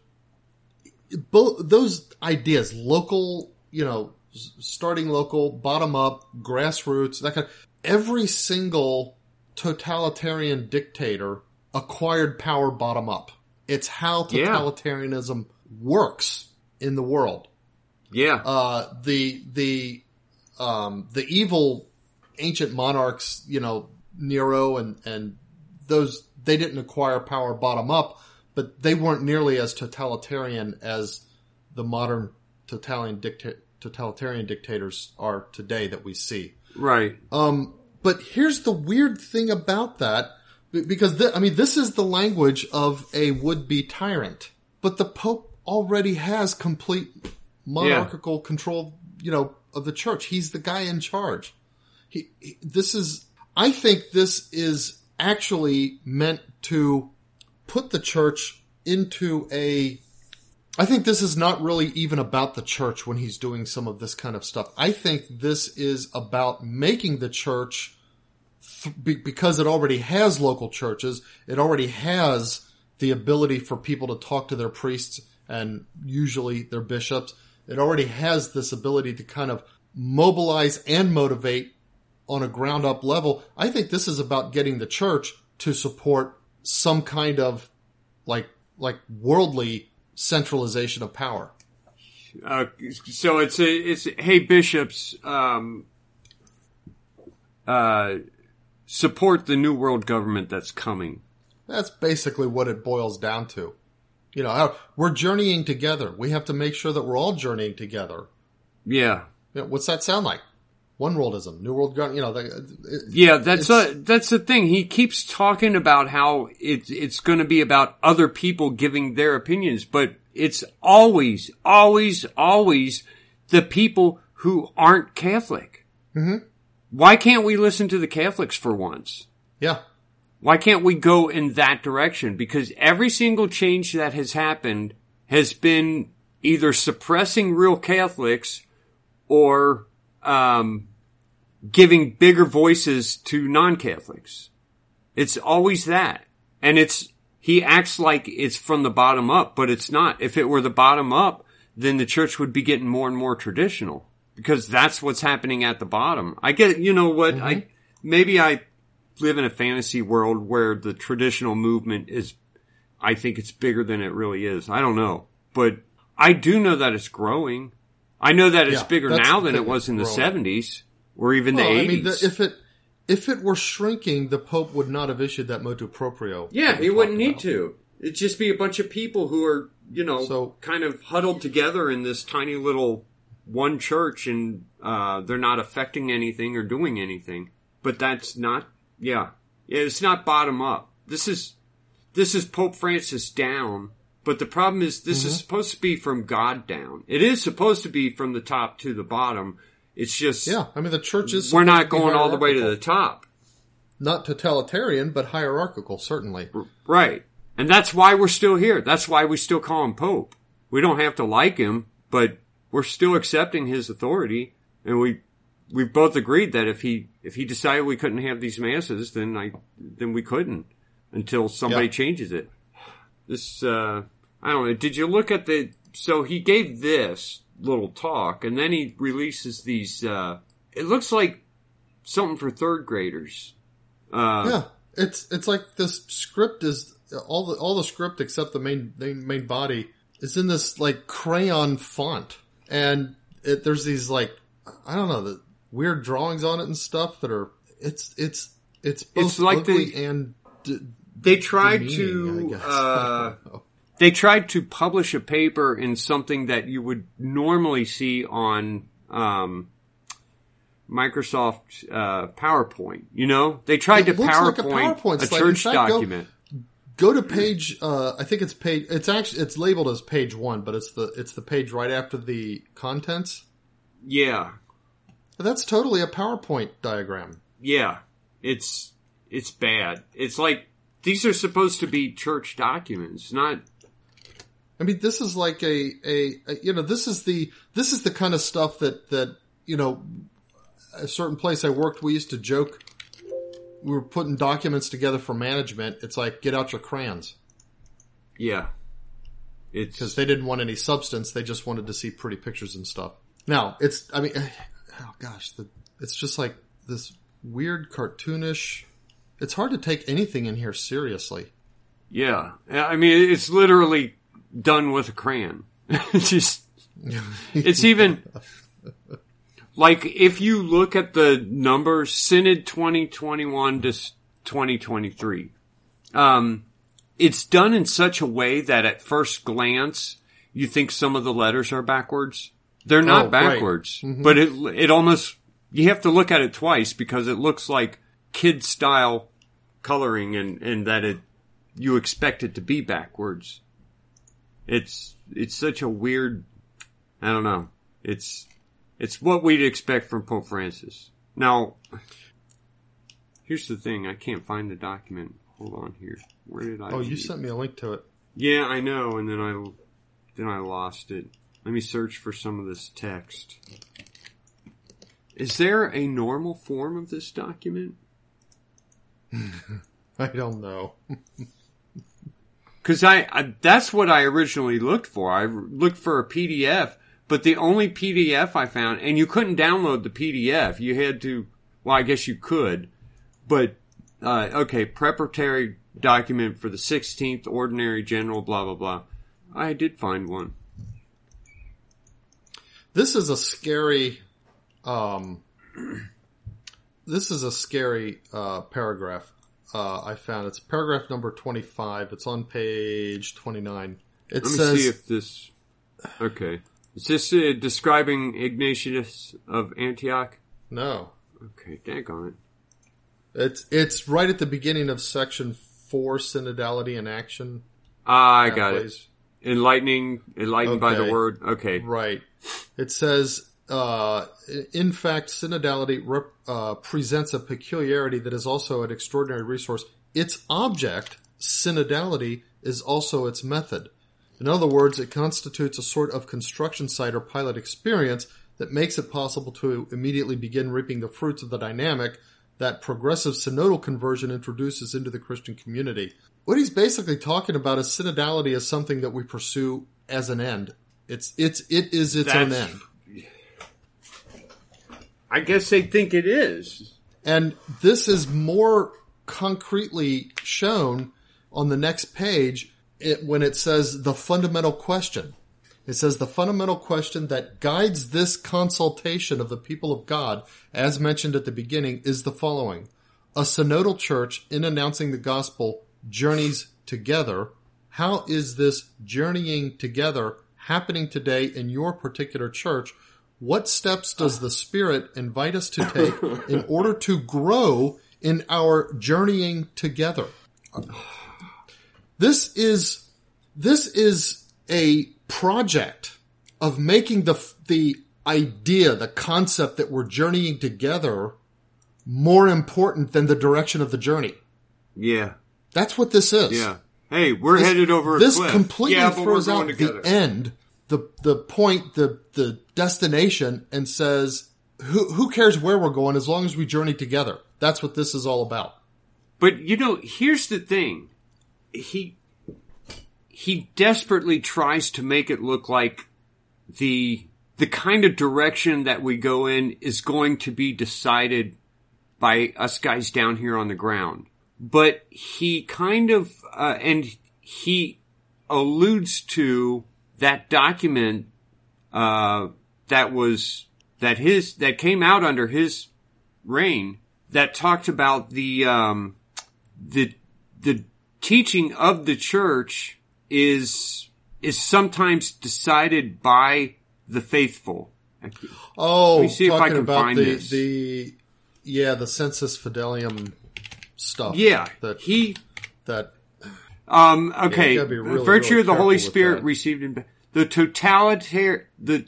Speaker 2: both those ideas: local, you know, starting local, bottom up, grassroots, that kind. Of, every single totalitarian dictator acquired power bottom up. It's how
Speaker 1: Yeah.
Speaker 2: totalitarianism works in the world.
Speaker 1: Yeah.
Speaker 2: Uh, the the um, the evil ancient monarchs, you know, Nero and and those they didn't acquire power bottom up, but they weren't nearly as totalitarian as the modern totalitarian dicta- totalitarian dictators are today that we see.
Speaker 1: right.
Speaker 2: Um, but here's the weird thing about that, because th- I mean, this is the language of a would-be tyrant, but the Pope already has complete monarchical control, you know, of the church. He's the guy in charge. He, he- this is, I think this is actually meant to put the church into a I think this is not really even about the church when he's doing some of this kind of stuff. I think this is about making the church, th- because it already has local churches, it already has the ability for people to talk to their priests and usually their bishops. It already has this ability to kind of mobilize and motivate on a ground up level. I think this is about getting the church to support some kind of like, like worldly centralization of power.
Speaker 1: Uh, so it's a, it's hey bishops, um, uh, support the new world government that's coming.
Speaker 2: That's basically what it boils down to. You know, how- we're journeying together. We have to make sure that we're all journeying together.
Speaker 1: Yeah,
Speaker 2: You know, what's that sound like? One worldism, new world. You know, the, it,
Speaker 1: yeah. That's a that's the thing. He keeps talking about how it's it's going to be about other people giving their opinions, but it's always, always, always the people who aren't Catholic.
Speaker 2: Mhm.
Speaker 1: Why can't we listen to the Catholics for once?
Speaker 2: yeah,
Speaker 1: Why can't we go in that direction? Because every single change that has happened has been either suppressing real Catholics or um, giving bigger voices to non-Catholics. It's always that. And it's, he acts like it's from the bottom up, but it's not. If it were the bottom up, then the church would be getting more and more traditional because that's what's happening at the bottom. I get, you know what? I, maybe I live in a fantasy world where the traditional movement is, I think it's bigger than it really is. I don't know, but I do know that it's growing. I know that it's
Speaker 2: Yeah,
Speaker 1: bigger now than it was in the
Speaker 2: growing.
Speaker 1: seventies or even
Speaker 2: well,
Speaker 1: the
Speaker 2: I mean,
Speaker 1: eighties.
Speaker 2: the, if it if it were shrinking, the Pope would not have issued that motu proprio.
Speaker 1: Yeah, he wouldn't need
Speaker 2: about.
Speaker 1: to. It'd just be a bunch of people who are, you know,
Speaker 2: So-
Speaker 1: kind of huddled together in this tiny little one church and uh, they're not affecting anything or doing anything. But that's not, yeah. Yeah, it's not bottom up. This is, this is Pope Francis down. But the problem is this
Speaker 2: Mm-hmm.
Speaker 1: is supposed to be from God down. It is supposed to be from the top to the bottom. It's just,
Speaker 2: Yeah, I mean, the church is.
Speaker 1: we're not going all the way to the top.
Speaker 2: Not totalitarian, but hierarchical, certainly.
Speaker 1: Right. And that's why we're still here. That's why we still call him Pope. We don't have to like him, but we're still accepting his authority. And we, we've both agreed that if he, if he decided we couldn't have these masses, then I, then we couldn't until somebody
Speaker 2: Yeah.
Speaker 1: changes it. This, uh, I don't know. Did you look at the, so he gave this little talk and then he releases these, uh, it looks like something for third graders. Uh,
Speaker 2: Yeah, it's it's like this script is all the all the script except the main the main body is in this like crayon font, and it, there's these like I don't know the weird drawings on it and stuff that are it's it's it's both
Speaker 1: It's like
Speaker 2: ugly
Speaker 1: the-
Speaker 2: and d-
Speaker 1: they tried to uh, they tried to publish a paper in something that you would normally see on um, Microsoft uh, PowerPoint. You know, they tried
Speaker 2: It
Speaker 1: to
Speaker 2: looks like a
Speaker 1: PowerPoint
Speaker 2: PowerPoint
Speaker 1: a church
Speaker 2: fact, go-
Speaker 1: document.
Speaker 2: Go to page. Uh, I think it's page. It's actually it's labeled as page one, but it's the it's the page right after the contents.
Speaker 1: yeah,
Speaker 2: That's totally a PowerPoint diagram.
Speaker 1: yeah, it's it's bad. It's like these are supposed to be church documents, not
Speaker 2: I mean, this is like a, a, a you know this is the this is the kind of stuff that that you know a certain place I worked we used to joke we were putting documents together for management. It's like get out your crayons
Speaker 1: yeah. It's
Speaker 2: because they didn't want any substance. They just wanted to see pretty pictures and stuff. Now it's I mean oh gosh the, it's just like this weird cartoonish. It's hard to take anything in here seriously.
Speaker 1: Yeah. I mean, it's literally done with a crayon. it's just, it's even, like, if you look at the numbers, Synod 2021 to 2023, um, it's done in such a way that at first glance, you think some of the letters are backwards. They're not
Speaker 2: Oh, right.
Speaker 1: backwards, mm-hmm. but it, it almost, you have to look at it twice because it looks like kid style coloring and, and that it, you expect it to be backwards. It's, it's such a weird, I don't know. It's, it's what we'd expect from Pope Francis. Now, here's the thing. I can't find the document. Hold on here. Where did I?
Speaker 2: Oh, you sent me a link to it.
Speaker 1: Yeah, I know, and then I then I lost it. Let me search for some of this text. Is there a normal form of this document?
Speaker 2: I don't know.
Speaker 1: Because I, I that's what I originally looked for. I looked for a PDF, but the only PDF I found, and you couldn't download the PDF. You had to. Well, I guess you could, but uh, okay, preparatory document for the 16th ordinary general. Blah blah blah. I did find one.
Speaker 2: This is a scary. Um, this is a scary uh, paragraph. Uh, I found it's paragraph number twenty-five. It's on page twenty-nine. It
Speaker 1: Let me
Speaker 2: says
Speaker 1: see if this. Okay, is this uh, describing Ignatius of Antioch?
Speaker 2: no.
Speaker 1: Okay, daggone it.
Speaker 2: It's it's right at the beginning of section four, synodality in action.
Speaker 1: Ah, I got it. Enlightening, enlightened by the word. Okay,
Speaker 2: Right. It says, uh, in fact, synodality rep, uh, presents a peculiarity that is also an extraordinary resource. Its object, synodality, is also its method. In other words, it constitutes a sort of construction site or pilot experience that makes it possible to immediately begin reaping the fruits of the dynamic that progressive synodal conversion introduces into the Christian community. What he's basically talking about is synodality as something that we pursue as an end. It's it's it is its own end.
Speaker 1: I guess they think it is.
Speaker 2: And this is more concretely shown on the next page it, when it says the fundamental question. It says the fundamental question that guides this consultation of the people of God, as mentioned at the beginning, is the following. A synodal church, in announcing the gospel, journeys together. How is this journeying together happening today in your particular church? What steps does the Spirit invite us to take in order to grow in our journeying together? This is, this is a project of making the, the idea, the concept that we're journeying together more important than the direction of the journey.
Speaker 1: Yeah,
Speaker 2: That's what this is.
Speaker 1: yeah. Hey, we're
Speaker 2: This-
Speaker 1: headed over a
Speaker 2: this
Speaker 1: cliff.
Speaker 2: completely
Speaker 1: yeah,
Speaker 2: throws out
Speaker 1: together.
Speaker 2: the end, the the point, the the destination, and says who who cares where we're going as long as we journey together. That's what this is all about.
Speaker 1: But you know, here's the thing. He he desperately tries to make it look like the the kind of direction that we go in is going to be decided by us guys down here on the ground. But he kind of uh, and he alludes to that document uh, that was that his that came out under his reign that talked about the um, the the teaching of the church is is sometimes decided by the faithful.
Speaker 2: Oh,
Speaker 1: Let me see if I
Speaker 2: talking
Speaker 1: can
Speaker 2: about
Speaker 1: find
Speaker 2: the
Speaker 1: this.
Speaker 2: the yeah the sensus fidelium stuff.
Speaker 1: Yeah,
Speaker 2: that
Speaker 1: he
Speaker 2: that
Speaker 1: Um, okay.
Speaker 2: be really,
Speaker 1: Virtue
Speaker 2: really
Speaker 1: of the Holy Spirit received in the totality, the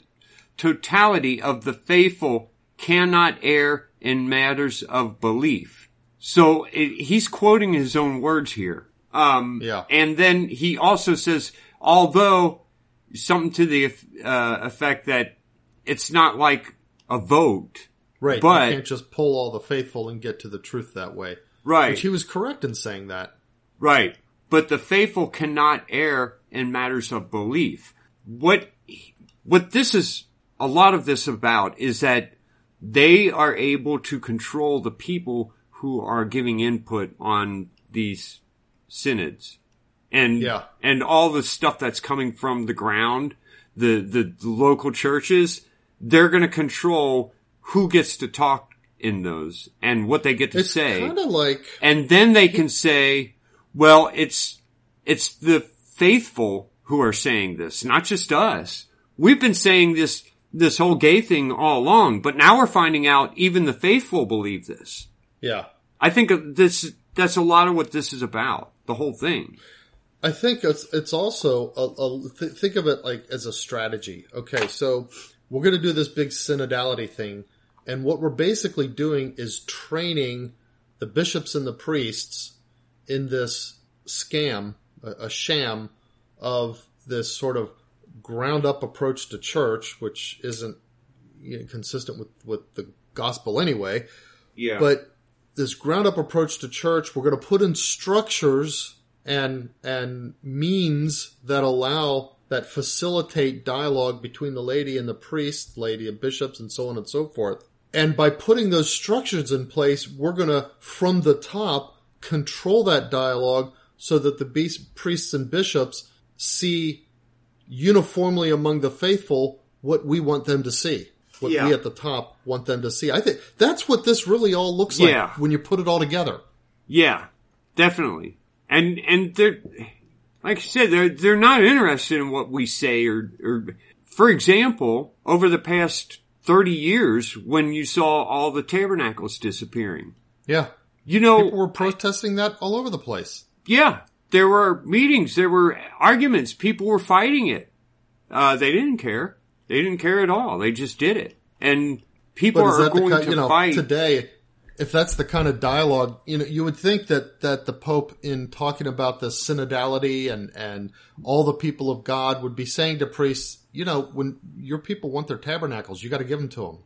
Speaker 1: totality of the faithful cannot err in matters of belief. So it, he's quoting his own words here. Um,
Speaker 2: Yeah.
Speaker 1: and then he also says, although something to the uh, effect that it's not like a vote,
Speaker 2: right.
Speaker 1: But-
Speaker 2: you can't just pull all the faithful and get to the truth that way.
Speaker 1: Right?
Speaker 2: Which he was correct in saying that.
Speaker 1: Right. But the faithful cannot err in matters of belief. What, what this is, a lot of this about is that they are able to control the people who are giving input on these synods. and
Speaker 2: Yeah.
Speaker 1: and all the stuff that's coming from the ground, the the, the local churches, they're going to control who gets to talk in those and what they get to
Speaker 2: It's
Speaker 1: say.
Speaker 2: kind of like
Speaker 1: and then they can say, well, it's, it's the faithful who are saying this, not just us. We've been saying this, this whole gay thing all along, but now we're finding out even the faithful believe this.
Speaker 2: yeah.
Speaker 1: I think this, that's a lot of what this is about. The whole thing.
Speaker 2: I think it's it's also a, a, th- think of it like as a strategy. Okay, so we're going to do this big synodality thing, and what we're basically doing is training the bishops and the priests in this scam, a, a sham of this sort of ground up approach to church, which isn't you know, consistent with with the gospel anyway.
Speaker 1: Yeah.
Speaker 2: But this ground up approach to church, we're going to put in structures and and means that allow that facilitate dialogue between the lady and the priest, lady and bishops, and so on and so forth. And by putting those structures in place, we're going to, from the top, control that dialogue so that the beast, priests and bishops see uniformly among the faithful what we want them to see. What
Speaker 1: Yeah.
Speaker 2: we at the top want them to see. I think that's what this really all looks like
Speaker 1: Yeah.
Speaker 2: when you put it all together.
Speaker 1: Yeah, definitely. And and they're like I said, they're they're not interested in what we say or or for example, over the past thirty years when you saw all the tabernacles disappearing.
Speaker 2: Yeah.
Speaker 1: You know
Speaker 2: People were protesting that all over the place.
Speaker 1: yeah, there were meetings, there were arguments, people were fighting it. Uh they didn't care. They didn't care at all. They just did it. And people are going to
Speaker 2: you know,
Speaker 1: fight
Speaker 2: today? If that's the kind of dialogue, you know, you would think that that the Pope, in talking about the synodality and and all the people of God, would be saying to priests, you know, when your people want their tabernacles, you got to give them to them.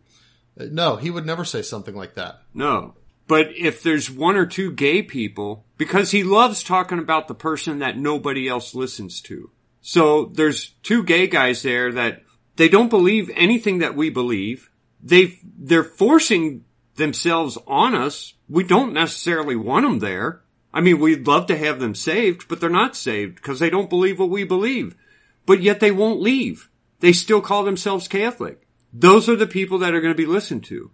Speaker 2: Uh, No, he would never say something like that.
Speaker 1: No. But if there's one or two gay people, because he loves talking about the person that nobody else listens to. So there's two gay guys there that they don't believe anything that we believe. They, they're forcing themselves on us. We don't necessarily want them there. I mean, we'd love to have them saved, but they're not saved because they don't believe what we believe. But yet they won't leave. They still call themselves Catholic. Those are the people that are going to be listened to.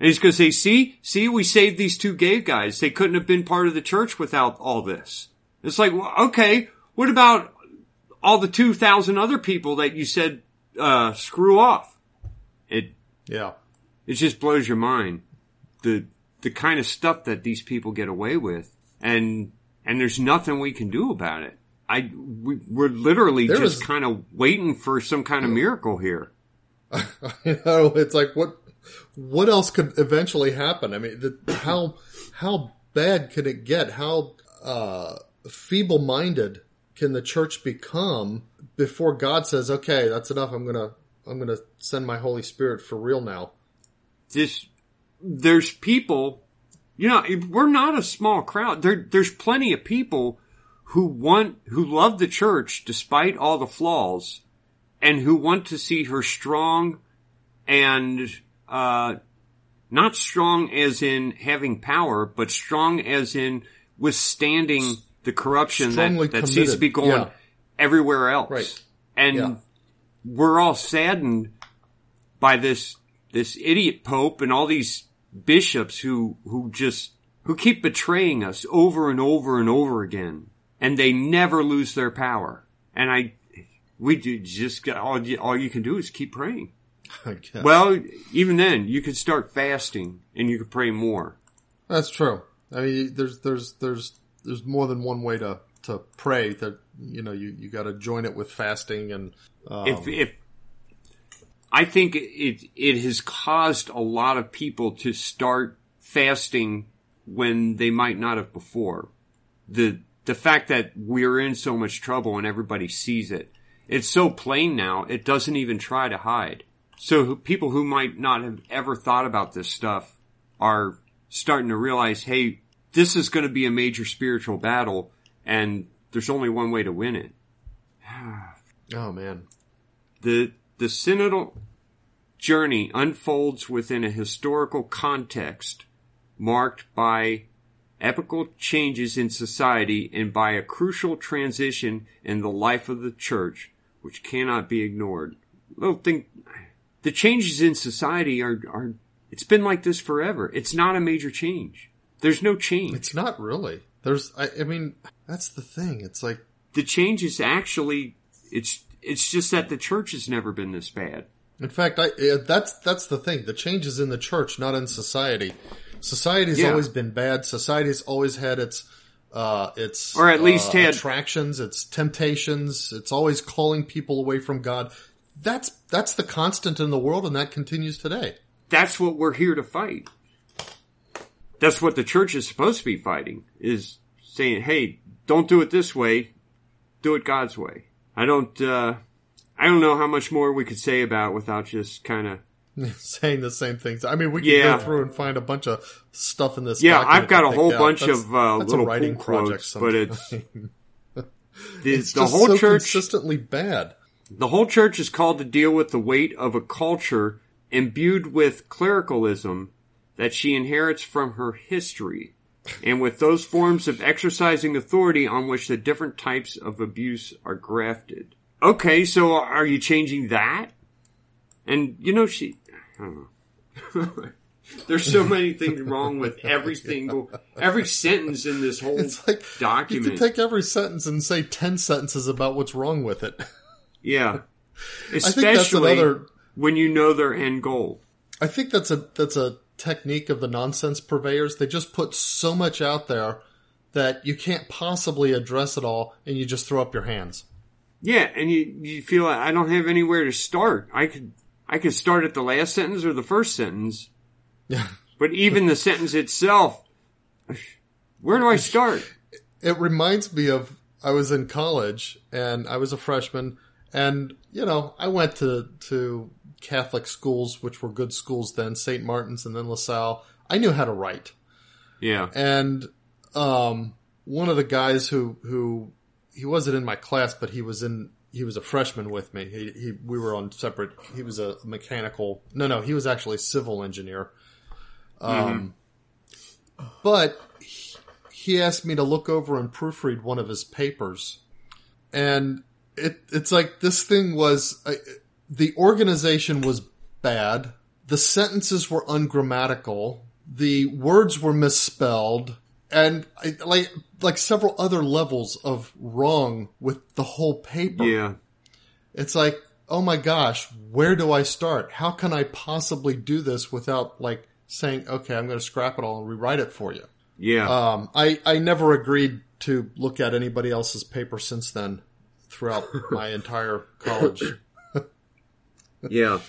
Speaker 1: And he's going to say, see, see, we saved these two gay guys. They couldn't have been part of the church without all this. It's like, well, okay, what about all the 2,000 other people that you said, uh, screw off? It,
Speaker 2: Yeah.
Speaker 1: it just blows your mind. The, the kind of stuff that these people get away with. And, and there's nothing we can do about it. I, we, we're literally
Speaker 2: There
Speaker 1: just
Speaker 2: was-
Speaker 1: kind of waiting for some kind of miracle here.
Speaker 2: you know, it's like what what else could eventually happen? I mean, the, how how bad can it get? How uh, feeble minded can the church become before God says, "Okay, that's enough. I'm gonna I'm gonna send my Holy Spirit for real now."
Speaker 1: this there's people you know we're not a small crowd there there's plenty of people who want who love the church despite all the flaws and who want to see her strong and uh not strong as in having power but strong as in withstanding the corruption
Speaker 2: Strongly
Speaker 1: that, that seems to be going
Speaker 2: yeah.
Speaker 1: everywhere else
Speaker 2: Right.
Speaker 1: and
Speaker 2: Yeah.
Speaker 1: we're all saddened by this this idiot pope and all these bishops who who just who keep betraying us over and over and over again and they never lose their power and i we do just got all you, all you can do is keep praying
Speaker 2: I guess.
Speaker 1: well even then you could start fasting and you could pray more
Speaker 2: that's true. I mean, there's there's there's there's more than one way to to pray. That you know, you you got to join it with fasting and um,
Speaker 1: if if I think it it has caused a lot of people to start fasting when they might not have before. The the fact that we're in so much trouble and everybody sees it. It's so plain now, it doesn't even try to hide. So people who might not have ever thought about this stuff are starting to realize, hey, this is going to be a major spiritual battle and there's only one way to win it.
Speaker 2: oh man,
Speaker 1: The the synodal journey unfolds within a historical context marked by epical changes in society and by a crucial transition in the life of the church, which cannot be ignored. Little thing, the changes in society are, are, it's been like this forever. It's not a major change. There's no change.
Speaker 2: It's not really. There's, I, I mean, that's the thing. It's like,
Speaker 1: the change is actually, it's, it's just that the church has never been this bad.
Speaker 2: in fact, I, that's, that's the thing. The change is in the church, not in society. Society's
Speaker 1: Yeah.
Speaker 2: always been bad. Society's always had its, uh, its,
Speaker 1: Or at least
Speaker 2: uh,
Speaker 1: had-
Speaker 2: attractions, its temptations. It's always calling people away from God. That's, that's the constant in the world and that continues today.
Speaker 1: That's what we're here to fight. That's what the church is supposed to be fighting, is saying, hey, don't do it this way, do it God's way. I don't, uh, I don't know how much more we could say about it without just kind of,
Speaker 2: saying the same things. I mean, we can
Speaker 1: Yeah.
Speaker 2: go through and find a bunch of stuff in this.
Speaker 1: yeah, I've got a whole
Speaker 2: out.
Speaker 1: bunch
Speaker 2: That's-
Speaker 1: of, uh, little
Speaker 2: writing
Speaker 1: pull
Speaker 2: project.
Speaker 1: quotes, but it's, the,
Speaker 2: it's
Speaker 1: the
Speaker 2: just
Speaker 1: whole
Speaker 2: so
Speaker 1: church,
Speaker 2: consistently bad.
Speaker 1: The whole church is called to deal with the weight of a culture imbued with clericalism that she inherits from her history, and with those forms of exercising authority on which the different types of abuse are grafted. Okay, so are you changing that? And you know, she, I don't know. There's so many things wrong with every single, every sentence in this whole
Speaker 2: It's like
Speaker 1: document.
Speaker 2: you can take every sentence and say ten sentences about what's wrong with it.
Speaker 1: yeah.
Speaker 2: I think that's
Speaker 1: Especially
Speaker 2: another.
Speaker 1: when you know their end goal.
Speaker 2: I think that's a that's a technique of the nonsense purveyors. They just put so much out there that you can't possibly address it all, and you just throw up your hands.
Speaker 1: Yeah, and you you feel like I don't have anywhere to start. I could I could start at the last sentence or the first sentence,
Speaker 2: Yeah.
Speaker 1: but even the sentence itself, where do I start?
Speaker 2: It reminds me of I was in college and I was a freshman and you know, I went to to Catholic schools which were good schools then, St. Martin's and then LaSalle. I knew how to write.
Speaker 1: Yeah,
Speaker 2: And um one of the guys who who he wasn't in my class but he was in he was a freshman with me. He, he we were on separate he was a mechanical no no, he was actually a civil engineer. Um but he, he asked me to look over and proofread one of his papers. And it it's like this thing was the organization was bad. The sentences were ungrammatical. The words were misspelled and I, like like several other levels of wrong with the whole paper.
Speaker 1: yeah,
Speaker 2: It's like, oh my gosh, where do I start? How can I possibly do this without like saying, okay, I'm going to scrap it all and rewrite it for you?
Speaker 1: yeah.
Speaker 2: Um, I, I never agreed to look at anybody else's paper since then throughout my entire college.
Speaker 1: Yeah.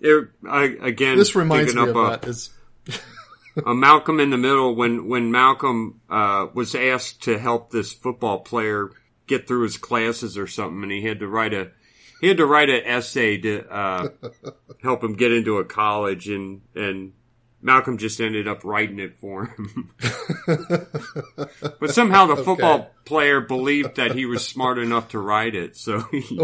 Speaker 1: It, I, again,
Speaker 2: This reminds me
Speaker 1: up
Speaker 2: of
Speaker 1: a,
Speaker 2: that. Is
Speaker 1: a Malcolm in the Middle when when Malcolm uh, was asked to help this football player get through his classes or something, and he had to write a he had to write an essay to uh, help him get into a college, and and Malcolm just ended up writing it for him. but somehow the football
Speaker 2: Okay.
Speaker 1: player believed that he was smart enough to write it, so he,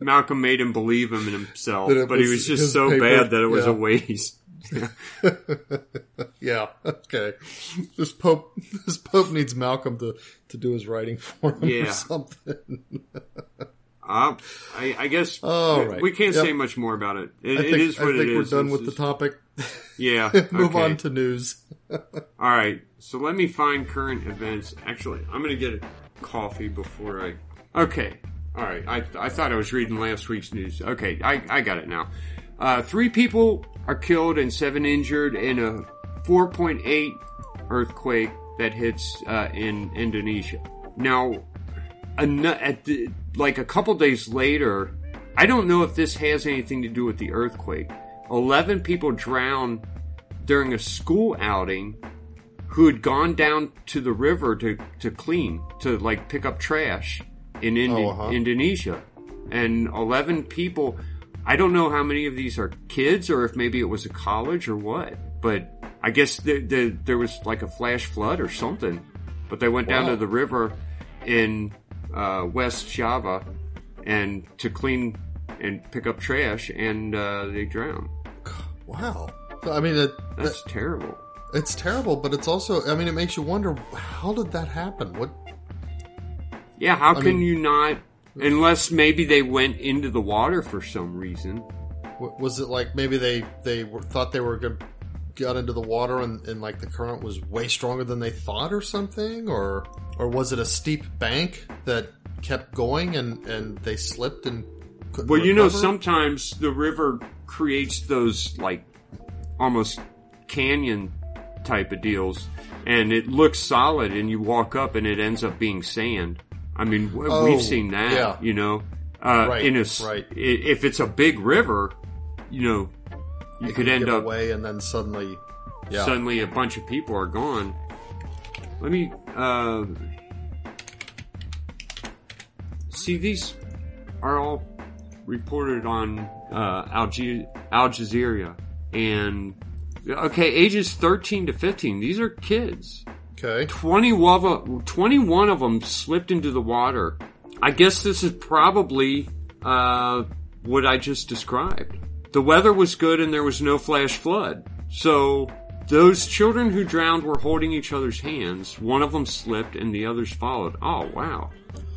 Speaker 1: Malcolm made him believe him in himself,
Speaker 2: it
Speaker 1: but he
Speaker 2: was
Speaker 1: was just so
Speaker 2: paper,
Speaker 1: bad that it was
Speaker 2: yeah.
Speaker 1: a waste.
Speaker 2: yeah, okay. This Pope, this Pope needs Malcolm to, to do his writing for him
Speaker 1: Yeah.
Speaker 2: or something.
Speaker 1: Uh, I, I guess
Speaker 2: All
Speaker 1: we-
Speaker 2: right.
Speaker 1: we can't
Speaker 2: Yep.
Speaker 1: say much more about it. It,
Speaker 2: think,
Speaker 1: is what
Speaker 2: I think
Speaker 1: it
Speaker 2: we're
Speaker 1: is.
Speaker 2: done
Speaker 1: It's
Speaker 2: with the topic.
Speaker 1: Yeah.
Speaker 2: Move
Speaker 1: okay.
Speaker 2: on to news.
Speaker 1: All right. So let me find current events. Actually, I'm going to get a coffee before I. Okay. All right. I, I thought I was reading last week's news. Okay. I, I got it now. Uh, three people are killed and seven injured in a 4.8 earthquake that hits uh, in Indonesia. Now, the, like a couple days later, I don't know if this has anything to do with the earthquake. 11 people drowned during a school outing who had gone down to the river to, to clean, to like pick up trash in Indi-
Speaker 2: Oh, uh-huh.
Speaker 1: Indonesia. And 11 people, I don't know how many of these are kids or if maybe it was a college or what, but I guess the, the, there was like a flash flood or something. But they went down to the river in uh, West Java and to clean and pick up trash and uh, they drowned.
Speaker 2: Wow. I mean, it,
Speaker 1: That's terrible.
Speaker 2: it's terrible, but it's also. I mean, it makes you wonder how did that happen? What?
Speaker 1: Yeah, how can
Speaker 2: mean-
Speaker 1: you not? Hmm. Unless maybe they went into the water for some reason.
Speaker 2: was it like? Maybe they they were, thought they were going got into the water and, and like the current was way stronger than they thought, or something, or or was it a steep bank that kept going and and they slipped and couldn't
Speaker 1: Well, you know, sometimes the river creates those like almost canyon type of deals, and it looks solid, and you walk up, and it ends up being sand. I mean,
Speaker 2: Oh,
Speaker 1: we've seen that.
Speaker 2: yeah.
Speaker 1: You know, uh,
Speaker 2: Right,
Speaker 1: in a
Speaker 2: right.
Speaker 1: if it's a big river, you know, you
Speaker 2: It
Speaker 1: could end up
Speaker 2: away and then suddenly, yeah.
Speaker 1: suddenly a bunch of people are gone. Let me uh, see. These are all reported on uh, Al, Al Jazeera, and okay, ages thirteen to fifteen. These are kids.
Speaker 2: Okay.
Speaker 1: 21 of, 21 of them slipped into the water. I guess this is probably uh, what I just described. The weather was good and there was no flash flood. So those children who drowned were holding each other's hands. One of them slipped and the others followed. Oh, wow.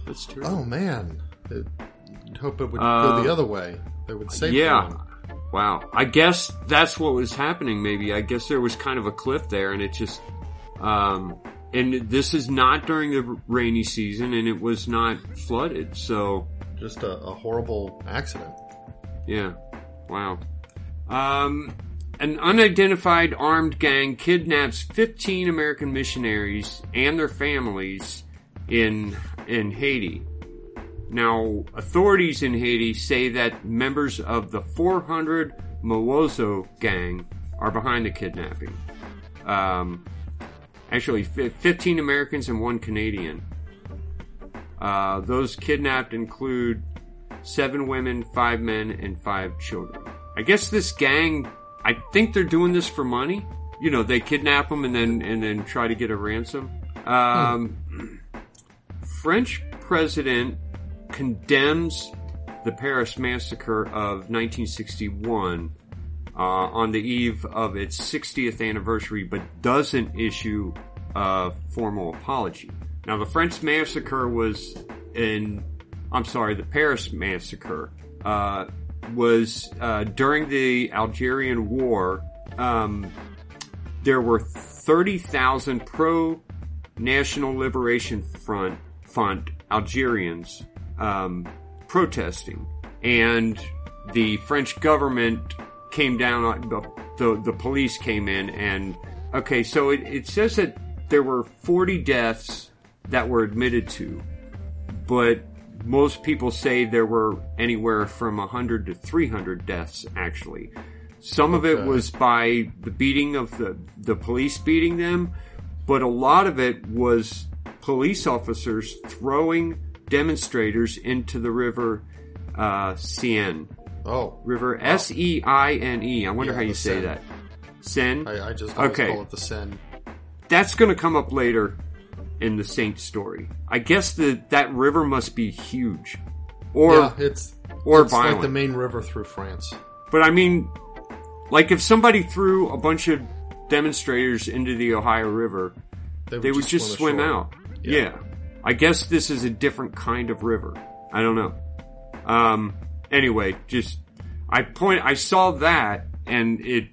Speaker 1: That's terrible.
Speaker 2: Oh man, it, hope it would
Speaker 1: Uh,
Speaker 2: go the other way. They would save
Speaker 1: yeah.
Speaker 2: them.
Speaker 1: Wow. I guess that's what was happening maybe. I guess there was kind of a cliff there and it just um and this is not during the rainy season and it was not flooded. So,
Speaker 2: Just a, a horrible accident.
Speaker 1: yeah. Wow. Um an unidentified armed gang kidnaps 15 American missionaries and their families in in Haiti. Now, authorities in Haiti say that members of the 400 Mawozo gang are behind the kidnapping. Um, actually, 15 Americans and one Canadian. Uh, those kidnapped include seven women, five men, and five children. I guess this gang, I think they're doing this for money. You know, they kidnap them and then and then try to get a ransom. Um, French president condemns the Paris massacre of 1961 uh, on the eve of its 60th anniversary, but doesn't issue a formal apology. Now, the French massacre was in, I'm sorry, the Paris massacre uh, was uh, during the Algerian War. Um, there were 30,000 pro National Liberation Front Front Algerians um, protesting, and the French government came down. On, the, the the police came in, and okay, so it, it says that there were 40 deaths that were admitted to, but most people say there were anywhere from 100 to 300 deaths actually. Some of it was by the beating of the, the police beating them, but a lot of it was police officers throwing demonstrators into the river uh, Seine.
Speaker 2: Oh,
Speaker 1: River S E I N E. I wonder
Speaker 2: Yeah,
Speaker 1: how you say
Speaker 2: Seine.
Speaker 1: that. Seine?
Speaker 2: I, I just
Speaker 1: Okay.
Speaker 2: call it the Sen.
Speaker 1: That's going to come up later in the Saint story. I guess the that river must be huge, or
Speaker 2: yeah, it's
Speaker 1: or
Speaker 2: it's
Speaker 1: violent.
Speaker 2: like the main river through France.
Speaker 1: But I mean, like if somebody threw a bunch of demonstrators into the Ohio River, they would just swim,
Speaker 2: ashore.
Speaker 1: out. Yeah. I guess this is a different kind of river. I don't know. Um, anyway, just, I point, I saw that and it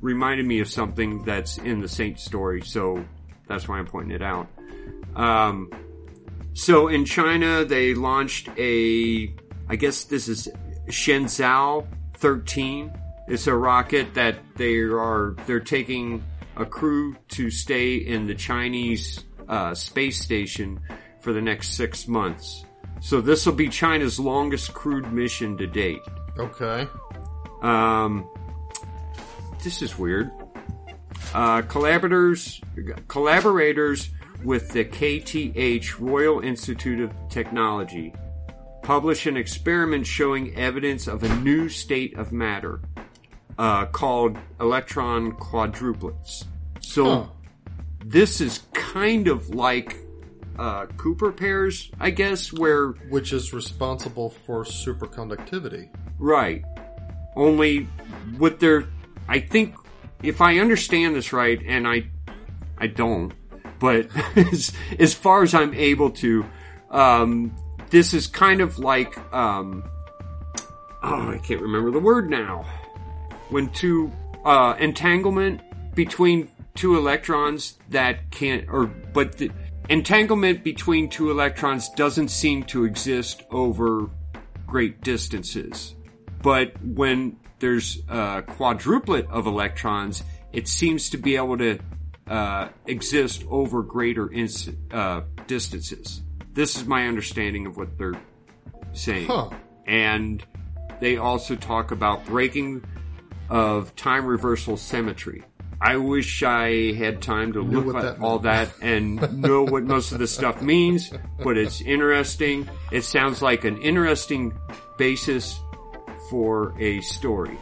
Speaker 1: reminded me of something that's in the Saint story, so that's why I'm pointing it out. Um, so in China, they launched a, I guess this is Shenzhou 13. It's a rocket that they are, they're taking a crew to stay in the Chinese uh, space station for the next six months. So this will be China's longest crewed mission to date.
Speaker 2: Okay.
Speaker 1: Um, this is weird. Uh, collaborators, collaborators with the KTH Royal Institute of Technology publish an experiment showing evidence of a new state of matter uh, called electron quadruplets. So
Speaker 2: Huh.
Speaker 1: this is kind of like uh, Cooper pairs, I guess, where
Speaker 2: Which is responsible for superconductivity.
Speaker 1: Right. Only with they're, I think if I understand this right, and I, I don't, but as, as far as I'm able to, um, this is kind of like, um, oh, I can't remember the word now. When two, uh, entanglement between two electrons that can't, or, but the entanglement between two electrons doesn't seem to exist over great distances. But when there's a quadruplet of electrons, it seems to be able to uh, exist over greater ins- uh, distances. This is my understanding of what they're saying.
Speaker 2: Huh.
Speaker 1: And they also talk about breaking of time reversal symmetry. I wish I had time to
Speaker 2: Knew
Speaker 1: look at
Speaker 2: that
Speaker 1: all that and know what most of the stuff means, but it's interesting. It sounds like an interesting basis for a story.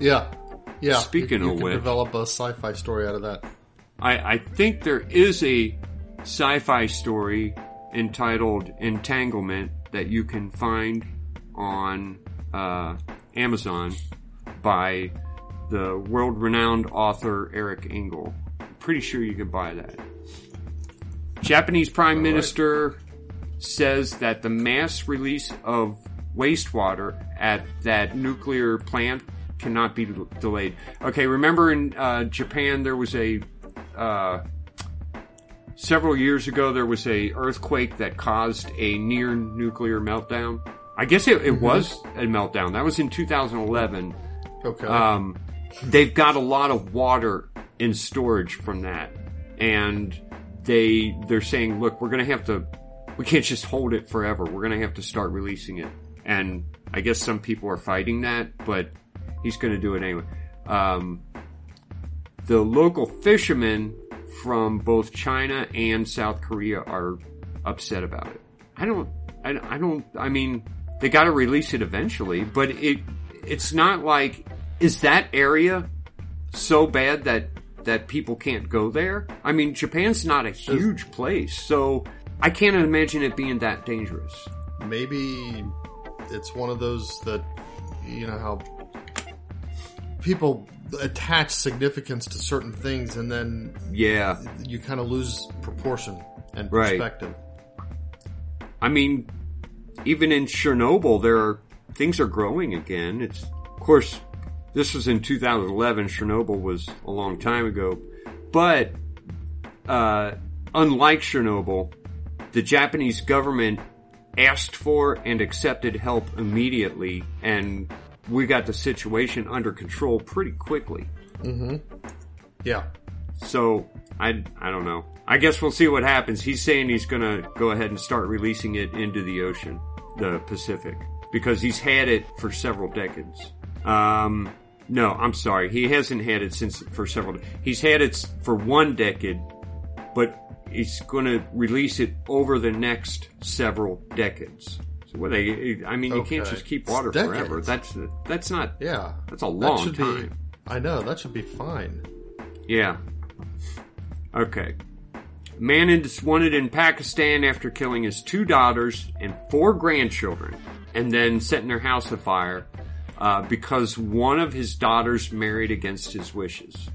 Speaker 2: Yeah. Yeah.
Speaker 1: Speaking
Speaker 2: you, you
Speaker 1: of which-
Speaker 2: develop a sci-fi story out of that.
Speaker 1: I, I think there is a sci-fi story entitled Entanglement that you can find on uh, Amazon by the world-renowned author Eric Engel. I'm pretty sure you can buy that. Japanese Prime Minister says that the mass release of wastewater at that nuclear plant cannot be del- delayed. Okay, remember in uh, Japan there was a uh, several years ago there was a earthquake that caused a near nuclear meltdown. I guess it, it was a meltdown. That was in 2011.
Speaker 2: Okay.
Speaker 1: Um, they've got a lot of water in storage from that, and they they're saying, look, we're to have to, we can't just hold it forever. We're to have to start releasing it. And I guess some people are fighting that, but he's to do it anyway. Um, the local fishermen from both China and South Korea are upset about it. I don't, I, I don't, I mean, they got to release it eventually, but it, it's not like, is that area so bad that, that people can't go there? I mean, Japan's not a huge place, so I can't imagine it being that dangerous.
Speaker 2: Maybe it's one of those that you know how people attach significance to certain things and then
Speaker 1: Yeah.
Speaker 2: you kind of lose proportion and
Speaker 1: Right.
Speaker 2: perspective.
Speaker 1: I mean, even in Chernobyl, there are things are growing again. It's, of course, this was in 2011. Chernobyl was a long time ago, but uh, unlike Chernobyl, the Japanese government asked for and accepted help immediately, and we got the situation under control pretty quickly.
Speaker 2: Yeah.
Speaker 1: So I I don't know. I guess we'll see what happens. He's saying he's going to go ahead and start releasing it into the ocean, the Pacific, because he's had it for several decades. Um, no, I'm sorry. He hasn't had it since for several. He's had it for one decade, but he's going to release it over the next several decades. So what they? I mean, you can't just keep water
Speaker 2: Decades.
Speaker 1: forever. That's that's not.
Speaker 2: Yeah.
Speaker 1: That's a long
Speaker 2: should
Speaker 1: time.
Speaker 2: Be, I know. That should be fine.
Speaker 1: Yeah. Okay. Man is wanted in Pakistan after killing his two daughters and four grandchildren and then setting their house afire uh, because one of his daughters married against his wishes.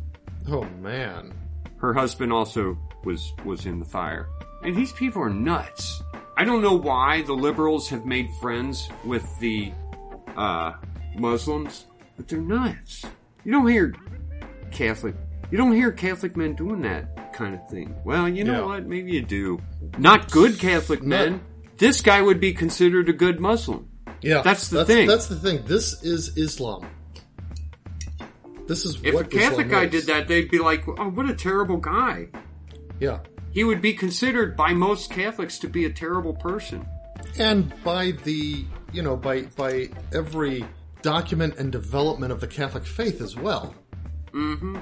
Speaker 2: Oh man.
Speaker 1: Her husband also was was in the fire. And these people are nuts. I don't know why the liberals have made friends with the uh, Muslims, but they're nuts. You don't hear Catholic. You don't hear Catholic men doing that kind of thing. Well, you know
Speaker 2: Yeah.
Speaker 1: what? Maybe you do. Not good Catholic
Speaker 2: Not-
Speaker 1: men. This guy would be considered a good Muslim.
Speaker 2: Yeah.
Speaker 1: That's the thing.
Speaker 2: That's the thing. This is Islam. This is
Speaker 1: If
Speaker 2: what
Speaker 1: a Catholic
Speaker 2: Islam
Speaker 1: guy
Speaker 2: is.
Speaker 1: did that, they'd be like, "Oh, what a terrible guy."
Speaker 2: Yeah.
Speaker 1: He would be considered by most Catholics to be a terrible person.
Speaker 2: and by the you know by by every document and development of the Catholic faith as well. Mm-hmm.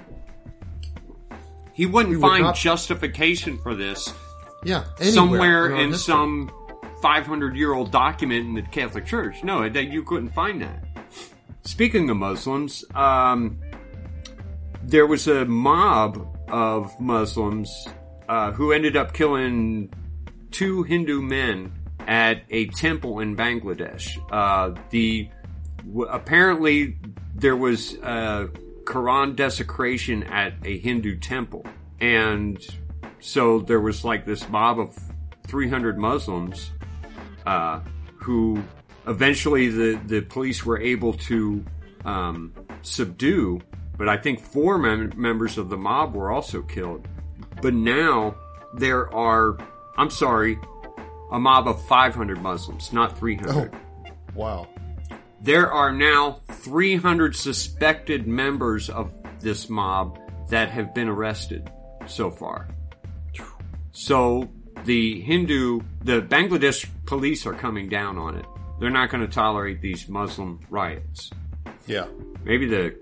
Speaker 1: He wouldn't
Speaker 2: We would
Speaker 1: find
Speaker 2: not-
Speaker 1: justification for this
Speaker 2: Yeah, anywhere
Speaker 1: somewhere
Speaker 2: our
Speaker 1: in
Speaker 2: history.
Speaker 1: some 500 year old document in the Catholic Church. No, that you couldn't find that. Speaking of Muslims, um, there was a mob of Muslims uh, who ended up killing two Hindu men at a temple in Bangladesh. Uh, the w- apparently there was uh, Quran desecration at a Hindu temple. And so there was like this mob of 300 Muslims uh, who eventually the, the police were able to um, subdue, but I think four mem- members of the mob were also killed. But now there are, I'm sorry, a mob of 500 Muslims, not 300.
Speaker 2: Oh, wow.
Speaker 1: There are now 300 suspected members of this mob that have been arrested so far. So the Hindu, the Bangladesh police are coming down on it. They're not going to tolerate these Muslim riots.
Speaker 2: Yeah.
Speaker 1: Maybe the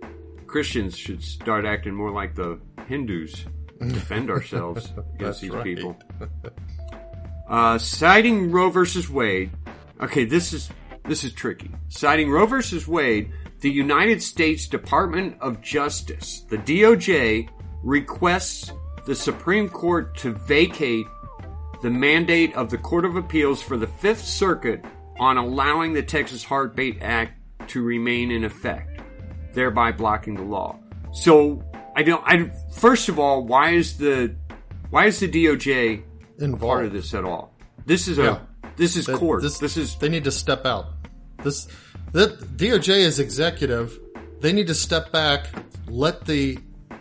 Speaker 1: Christians should start acting more like the Hindus. Defend ourselves against these
Speaker 2: right.
Speaker 1: people. Uh, citing Roe versus Wade. Okay, this is this is tricky. Citing Roe versus Wade, the United States Department of Justice, the DOJ, requests the Supreme Court to vacate the mandate of the Court of Appeals for the Fifth Circuit on allowing the Texas Heartbeat Act to remain in effect, thereby blocking the law. So I don't. I first of all, why is the why is the DOJ
Speaker 2: Involved.
Speaker 1: part of this at all? This is a
Speaker 2: Yeah.
Speaker 1: this is
Speaker 2: That-
Speaker 1: court. This, is
Speaker 2: they need to step out. This that DOJ is executive. They need to step back, let the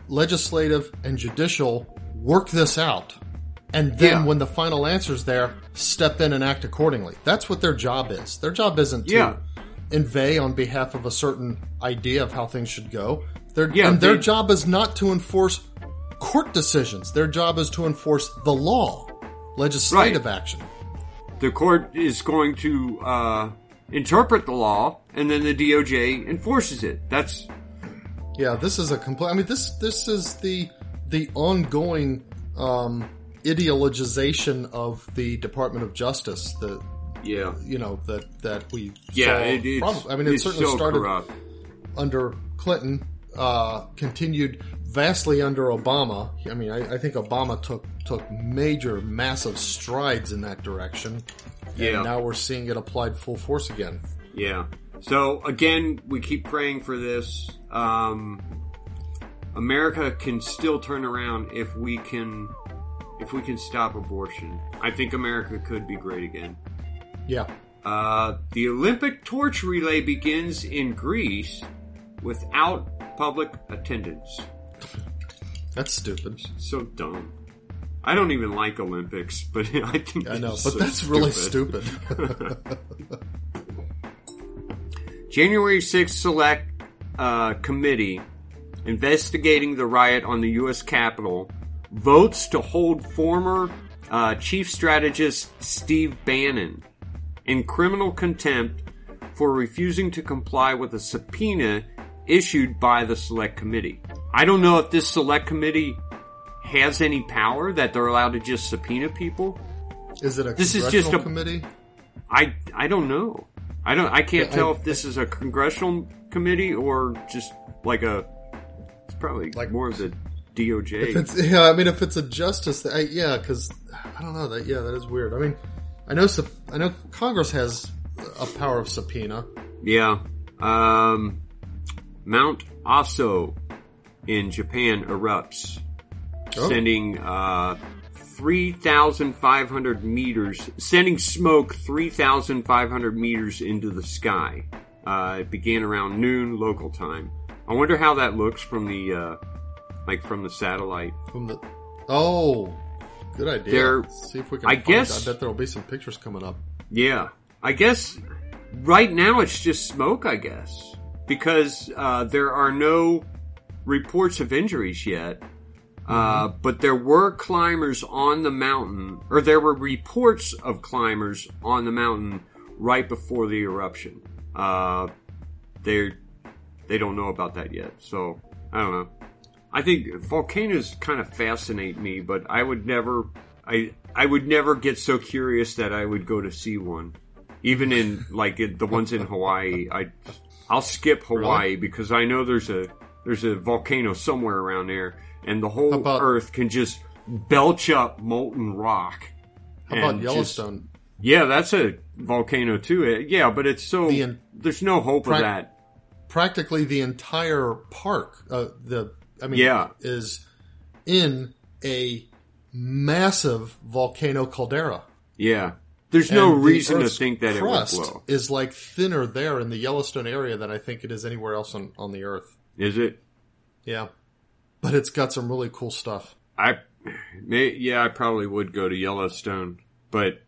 Speaker 2: legislative and judicial work this out, and then
Speaker 1: Yeah.
Speaker 2: when the final answer's there, step in and act accordingly. That's what their job is. Their job isn't to
Speaker 1: Yeah.
Speaker 2: inveigh on behalf of a certain idea of how things should go. Their
Speaker 1: Yeah,
Speaker 2: and their
Speaker 1: they-
Speaker 2: job is not to enforce court decisions. Their job is to enforce the law, legislative action.
Speaker 1: the court is going to uh, interpret the law, and then the DOJ enforces it. That's
Speaker 2: Yeah, this is a complete. I mean, this this is the the ongoing um, ideologization of the Department of Justice. that
Speaker 1: yeah,
Speaker 2: you know that that we
Speaker 1: yeah. It, it's,
Speaker 2: probably- I mean, it certainly
Speaker 1: so
Speaker 2: started
Speaker 1: corrupt.
Speaker 2: under Clinton, uh, continued vastly under Obama. I mean, I, I think Obama took took major, massive strides in that direction.
Speaker 1: Yeah.
Speaker 2: And now we're seeing it applied full force again.
Speaker 1: Yeah. So again, we keep praying for this. Um, America can still turn around if we can, if we can stop abortion. I think America could be great again.
Speaker 2: Yeah.
Speaker 1: Uh, the Olympic torch relay begins in Greece without public attendance.
Speaker 2: That's stupid.
Speaker 1: So dumb. I don't even like Olympics, but I think
Speaker 2: I know, but
Speaker 1: so
Speaker 2: that's really stupid.
Speaker 1: January 6th Select uh, Committee investigating the riot on the U.S. Capitol votes to hold former uh, Chief Strategist Steve Bannon in criminal contempt for refusing to comply with a subpoena issued by the Select Committee. I don't know if this Select Committee has any power that they're allowed to just subpoena people.
Speaker 2: Is it a
Speaker 1: This is just a-
Speaker 2: committee?
Speaker 1: I I don't know. I don't. I can't
Speaker 2: Yeah,
Speaker 1: tell
Speaker 2: I-
Speaker 1: if this is a congressional committee or just like a. It's probably
Speaker 2: Like-
Speaker 1: more of the DOJ.
Speaker 2: If it's, yeah, I mean, if it's a justice, I, yeah, because I don't know that. Yeah, that is weird. I mean, I know, I know Congress has a power of subpoena.
Speaker 1: yeah. Um, Mount Aso in Japan erupts,
Speaker 2: Oh.
Speaker 1: sending uh, three thousand five hundred meters, sending smoke three thousand five hundred meters into the sky. Uh, it began around noon local time. I wonder how that looks from the uh, like from the satellite.
Speaker 2: From the oh, good idea.
Speaker 1: There-
Speaker 2: Let's see if we can.
Speaker 1: I
Speaker 2: find-
Speaker 1: guess-
Speaker 2: I bet there'll be some pictures coming up.
Speaker 1: Yeah, I guess right now it's just smoke. I guess because uh, there are no reports of injuries yet. Uh, but there were climbers on the mountain, or there were reports of climbers on the mountain right before the eruption. Uh, they they don't know about that yet, so I don't know. I think volcanoes kind of fascinate me, but I would never, I I would never get so curious that I would go to see one, even in like the ones in Hawaii. I I'll skip Hawaii because I know there's a there's a volcano somewhere around there, and the whole
Speaker 2: about-
Speaker 1: Earth can just belch up molten rock.
Speaker 2: How about
Speaker 1: and just-
Speaker 2: Yellowstone?
Speaker 1: yeah, that's a volcano too. Uh, Yeah, but it's so
Speaker 2: The
Speaker 1: there's no hope
Speaker 2: Pri-
Speaker 1: of that
Speaker 2: practically the entire park, uh, the I mean,
Speaker 1: Yeah.
Speaker 2: is in a massive volcano caldera.
Speaker 1: Yeah. There's no
Speaker 2: And the
Speaker 1: reason to think that it would
Speaker 2: crust
Speaker 1: blow.
Speaker 2: Is like thinner there in the Yellowstone area than I think it is anywhere else on, on the Earth.
Speaker 1: Is it?
Speaker 2: Yeah, but it's got some really cool stuff.
Speaker 1: I, may, yeah, I probably would go to Yellowstone, but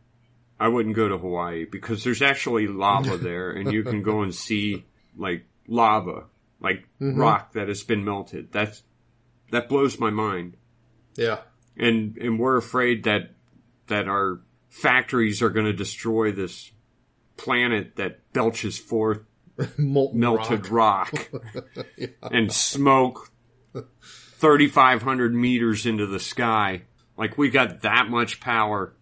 Speaker 1: I wouldn't go to Hawaii because there's actually lava there, and you can go and see like lava, like rock that has been melted. That's that blows my mind,
Speaker 2: Yeah,
Speaker 1: and and we're afraid that that our factories are going to destroy this planet that belches forth
Speaker 2: molten
Speaker 1: melted
Speaker 2: rock.
Speaker 1: rock, and smoke 3,500 meters into the sky. Like we got that much power.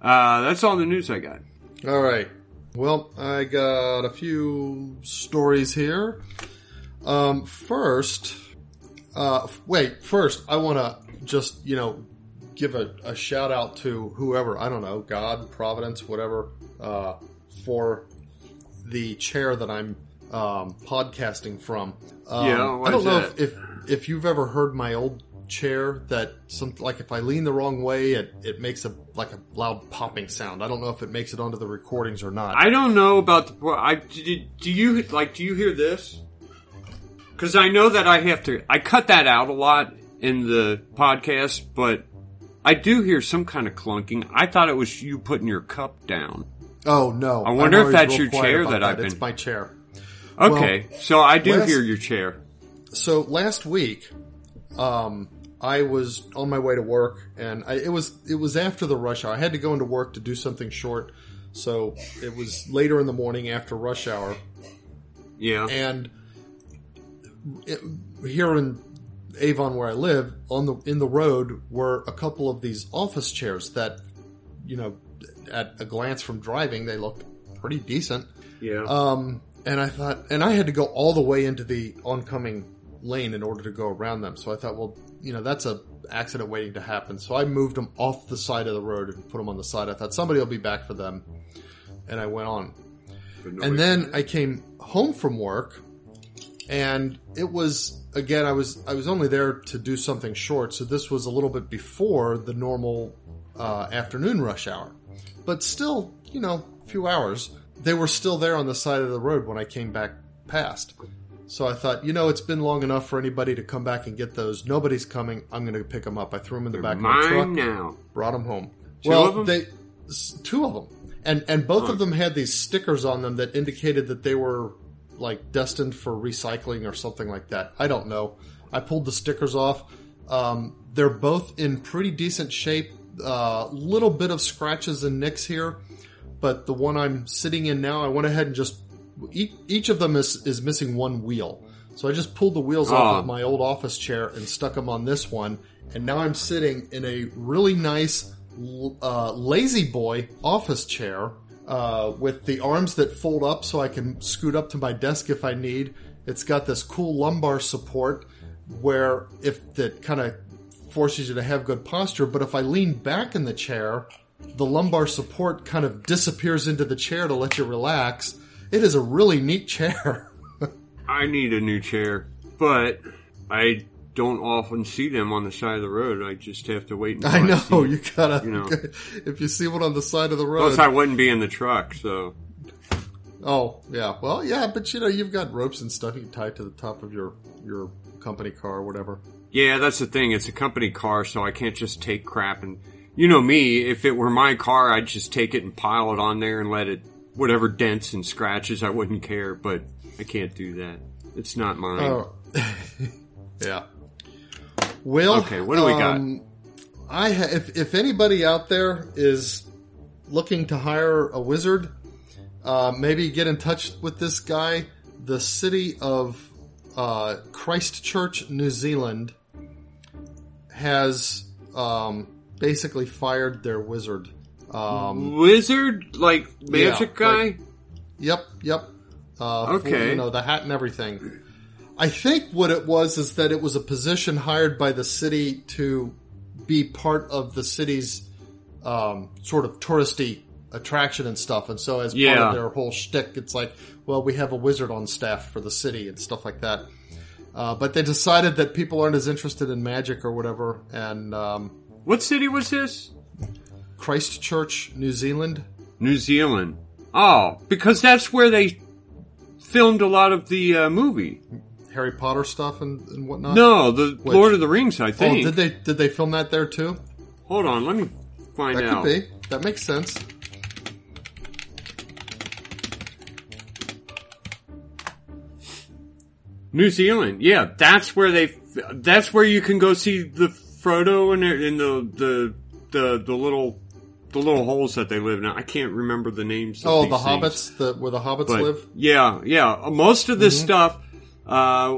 Speaker 1: Uh, that's all the news I got.
Speaker 2: All right. Well, I got a few stories here. Um, first, uh, wait, first, I want to just, you know, give a, a shout out to whoever, I don't know, God, Providence, whatever, uh, for the chair that I'm, um, podcasting from. Um,
Speaker 1: Yeah,
Speaker 2: I don't know if, if, if you've ever heard my old chair that some, like if I lean the wrong way, it, it makes a, like a loud popping sound. I don't know if it makes it onto the recordings or not.
Speaker 1: I don't know about the. I do, do you like? Do you hear this? Because I know that I have to. I cut that out a lot in the podcast, but I do hear some kind of clunking. I thought it was you putting your cup down.
Speaker 2: Oh no!
Speaker 1: I wonder
Speaker 2: I'm
Speaker 1: if that's your chair
Speaker 2: about
Speaker 1: that I've
Speaker 2: It's
Speaker 1: been-
Speaker 2: my chair.
Speaker 1: Okay, so I do
Speaker 2: last-
Speaker 1: hear your chair.
Speaker 2: So last week, um, I was on my way to work, and I, it was it was after the rush hour. I had to go into work to do something short, so it was later in the morning after rush hour,
Speaker 1: Yeah.
Speaker 2: and it, here in Avon, where I live, on the in the road were a couple of these office chairs that, you know, at a glance from driving, they looked pretty decent.
Speaker 1: yeah.
Speaker 2: Um, and I thought, and I had to go all the way into the oncoming lane in order to go around them. So I thought, well, you know, that's a accident waiting to happen. So I moved them off the side of the road and put them on the side. I thought somebody will be back for them, and I went on. And then I came home from work, and it was again I was I was only there to do something short, so this was a little bit before the normal uh, afternoon rush hour, but still, you know, a few hours. They were still there on the side of the road when I came back past. So I thought, you know, it's been long enough for anybody to come back and get those. Nobody's coming. I'm going to pick them up. I threw them in the back of my truck
Speaker 1: mine now.
Speaker 2: brought them home.
Speaker 1: Two
Speaker 2: well,
Speaker 1: of 'em?
Speaker 2: they two of them, and and both
Speaker 1: Huh.
Speaker 2: of them had these stickers on them that indicated that they were like destined for recycling or something like that. I don't know. I pulled the stickers off. Um, they're both in pretty decent shape. Uh, little bit of scratches and nicks here, but the one I'm sitting in now, I went ahead and just each, each of them is is missing one wheel. So I just pulled the wheels
Speaker 1: Ah.
Speaker 2: off of my old office chair and stuck them on this one, and now I'm sitting in a really nice uh, La-Z-Boy office chair uh, with the arms that fold up so I can scoot up to my desk if I need. It's got this cool lumbar support where if that kind of forces you to have good posture, but if I lean back in the chair, the lumbar support kind of disappears into the chair to let you relax. It is a really neat chair.
Speaker 1: I need a new chair, but I don't often see them on the side of the road. I just have to wait until
Speaker 2: I know
Speaker 1: see.
Speaker 2: you gotta.
Speaker 1: you know.
Speaker 2: if you see one on the side of the road,
Speaker 1: Plus, I wouldn't be in the truck, so
Speaker 2: oh yeah, well yeah, but you know you've got ropes and stuff you can tie to the top of your your company car or whatever.
Speaker 1: yeah, that's the thing. It's a company car, so I can't just take crap and you know me. If it were my car, I'd just take it and pile it on there and let it whatever dents and scratches. I wouldn't care, but I can't do that. It's not mine.
Speaker 2: Oh, yeah. Well,
Speaker 1: Okay, what do we got?
Speaker 2: um, I ha- if if anybody out there is looking to hire a wizard, uh, maybe get in touch with this guy. The city of uh, Christchurch, New Zealand, has um, basically fired their wizard. Um,
Speaker 1: Wizard, like magic
Speaker 2: Yeah,
Speaker 1: guy.
Speaker 2: like- Yep, yep. Uh, for,
Speaker 1: Okay.
Speaker 2: you know the hat and everything. I think what it was is that it was a position hired by the city to be part of the city's um, sort of touristy attraction and stuff. And so as part of their whole shtick, it's like, well, we have a wizard on staff for the city and stuff like that. Uh, but they decided that people aren't as interested in magic or whatever. And um,
Speaker 1: What city was this?
Speaker 2: Christchurch, New Zealand.
Speaker 1: New Zealand. Oh, because that's where they filmed a lot of the uh, movie.
Speaker 2: Harry Potter stuff and, and whatnot.
Speaker 1: No, the
Speaker 2: Which?
Speaker 1: Lord of the Rings, I think.
Speaker 2: oh, did they did they film that there too?
Speaker 1: Hold on, let me find
Speaker 2: That
Speaker 1: out.
Speaker 2: could be. That makes sense.
Speaker 1: New Zealand. Yeah, that's where they. That's where you can go see the Frodo and, and the the the the little the little holes that they live in. I can't remember the names. Of
Speaker 2: Oh, the
Speaker 1: things.
Speaker 2: hobbits, the where the hobbits
Speaker 1: But
Speaker 2: live.
Speaker 1: yeah, yeah. Most of this stuff, uh,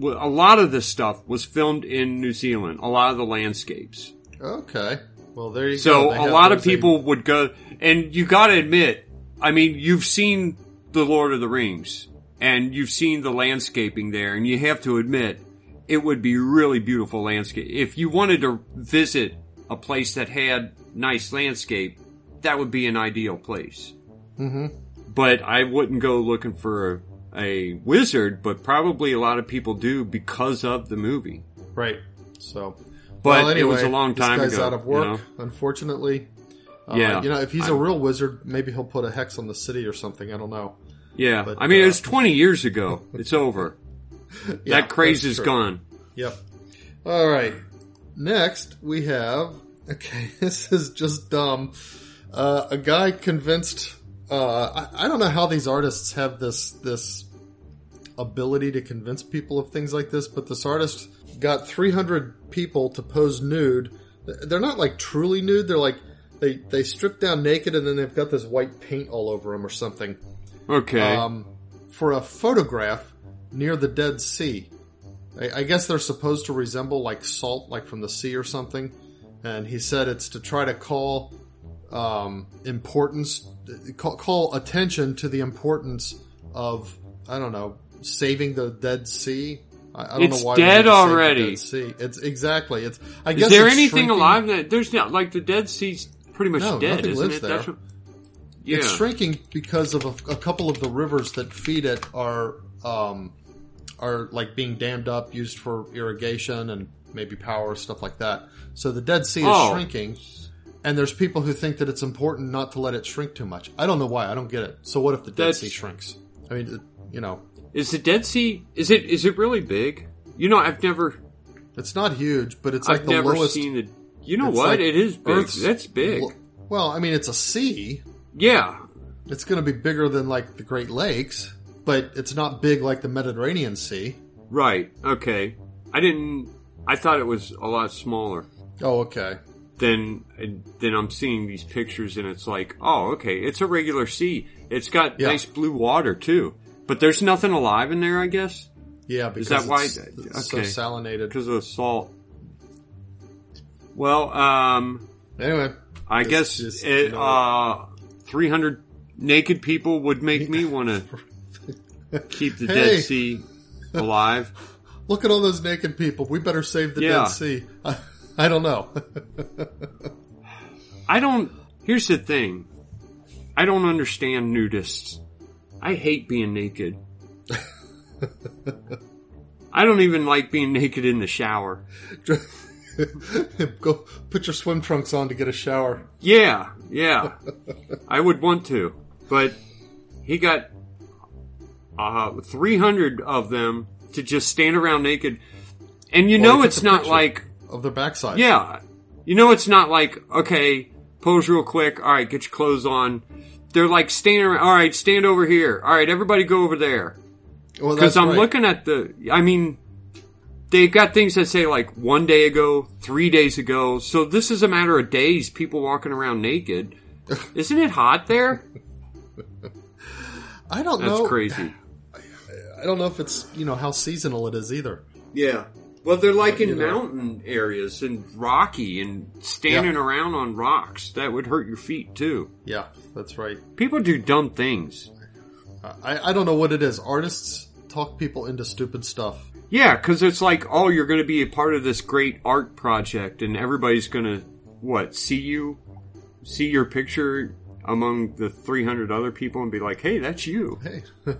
Speaker 1: a lot of this stuff was filmed in New Zealand. A lot of the landscapes.
Speaker 2: Okay. Well, there you go.
Speaker 1: So a lot of people would go, and you got to admit, I mean, you've seen the Lord of the Rings, and you've seen the landscaping there, and you have to admit, it would be really beautiful landscape. If you wanted to visit a place that had nice landscape, that would be an ideal place.
Speaker 2: Mm-hmm.
Speaker 1: But I wouldn't go looking for a, a wizard, but probably a lot of people do because of the movie.
Speaker 2: right. So,
Speaker 1: But
Speaker 2: well,
Speaker 1: it was a long time
Speaker 2: this guy's
Speaker 1: ago.
Speaker 2: out of work,
Speaker 1: you know?
Speaker 2: unfortunately. Uh,
Speaker 1: Yeah.
Speaker 2: you know, if he's a
Speaker 1: I'm-
Speaker 2: real wizard, maybe he'll put a hex on the city or something. I don't know.
Speaker 1: Yeah,
Speaker 2: But,
Speaker 1: I mean,
Speaker 2: uh,
Speaker 1: it was 20 years ago. It's over.
Speaker 2: Yeah,
Speaker 1: that craze is
Speaker 2: true.
Speaker 1: gone.
Speaker 2: Yep. All right. Next, we have. Okay, this is just dumb. Uh, a guy convinced. Uh, I, I don't know how these artists have this this ability to convince people of things like this, but this artist got 300 people to pose nude. They're not like truly nude. They're like they they strip down naked and then they've got this white paint all over them or something
Speaker 1: Okay.
Speaker 2: um, for a photograph near the Dead Sea. I, I guess they're supposed to resemble like salt, like from the sea or something. And he said it's to try to call um, importance, call, call attention to the importance of I don't know saving the Dead Sea. I, I don't
Speaker 1: It's
Speaker 2: know why
Speaker 1: dead
Speaker 2: need to save the
Speaker 1: already.
Speaker 2: Sea. It's exactly. It's. I
Speaker 1: is
Speaker 2: guess
Speaker 1: there
Speaker 2: it's
Speaker 1: anything
Speaker 2: shrinking-
Speaker 1: alive that there's not like the Dead Sea's pretty much
Speaker 2: No,
Speaker 1: dead, isn't
Speaker 2: lives
Speaker 1: it?
Speaker 2: there.
Speaker 1: That's what, yeah.
Speaker 2: It's shrinking because of a, a couple of the rivers that feed it are um, are like being dammed up, used for irrigation and maybe power stuff like that. So the Dead Sea is
Speaker 1: Oh.
Speaker 2: shrinking, and there's people who think that it's important not to let it shrink too much. I don't know why. I don't get it. So what if the Dead
Speaker 1: That's-
Speaker 2: Sea shrinks? I mean, you know,
Speaker 1: Is the Dead Sea? Is it? Is it really big? You know, I've never.
Speaker 2: it's not huge, but it's like
Speaker 1: I've
Speaker 2: the
Speaker 1: never
Speaker 2: lowest.
Speaker 1: seen the. You know what?
Speaker 2: like
Speaker 1: it is big.
Speaker 2: Earth's
Speaker 1: That's big.
Speaker 2: Well, I mean, it's a sea.
Speaker 1: yeah.
Speaker 2: It's going to be bigger than like the Great Lakes, but it's not big like the Mediterranean Sea.
Speaker 1: Right. Okay. I didn't. I thought it was a lot smaller.
Speaker 2: Oh, okay.
Speaker 1: Then, then I'm seeing these pictures and it's like, oh, okay, it's a regular sea. It's got
Speaker 2: Yeah.
Speaker 1: nice blue water too, but there's nothing alive in there, I guess,
Speaker 2: Yeah, because
Speaker 1: that why-
Speaker 2: it's, it's so
Speaker 1: okay.
Speaker 2: salinated.
Speaker 1: because of the salt. Well, um,
Speaker 2: Anyway,
Speaker 1: I
Speaker 2: Just-
Speaker 1: guess
Speaker 2: just,
Speaker 1: it,
Speaker 2: know.
Speaker 1: uh, 300 naked people would make me want to keep the
Speaker 2: Hey.
Speaker 1: Dead Sea alive.
Speaker 2: look at all those naked people. We better save the
Speaker 1: Yeah.
Speaker 2: Dead Sea. I, I don't know.
Speaker 1: I don't. Here's the thing. I don't understand nudists. I hate being naked. I don't even like being naked in the shower.
Speaker 2: Go put your swim trunks on to get a shower.
Speaker 1: Yeah, yeah. I would want to. But he got uh, 300 of them to just stand around naked. And you
Speaker 2: Well,
Speaker 1: know it's not like
Speaker 2: Of their backside.
Speaker 1: Yeah. You know, it's not like, okay, pose real quick. All right, get your clothes on. They're like standing around. All right, stand over here. All right, everybody go over there. Because
Speaker 2: that's
Speaker 1: I'm
Speaker 2: right.
Speaker 1: looking at the, I mean, they've got things that say like one day ago, three days ago. So this is a matter of days, people walking around naked. Isn't it hot there?
Speaker 2: I don't
Speaker 1: That's
Speaker 2: know.
Speaker 1: That's crazy.
Speaker 2: I don't know if it's you know how seasonal it is either.
Speaker 1: Yeah. Well, they're like in mountain areas and rocky and standing
Speaker 2: Yeah.
Speaker 1: around on rocks. That would hurt your feet too.
Speaker 2: Yeah, that's right.
Speaker 1: People do dumb things.
Speaker 2: I, I don't know what it is. Artists talk people into stupid stuff.
Speaker 1: Yeah, because it's like, oh, you're going to be a part of this great art project, and everybody's going to what see you, see your picture among the 300 other people and be like, "Hey, that's you."
Speaker 2: Hey.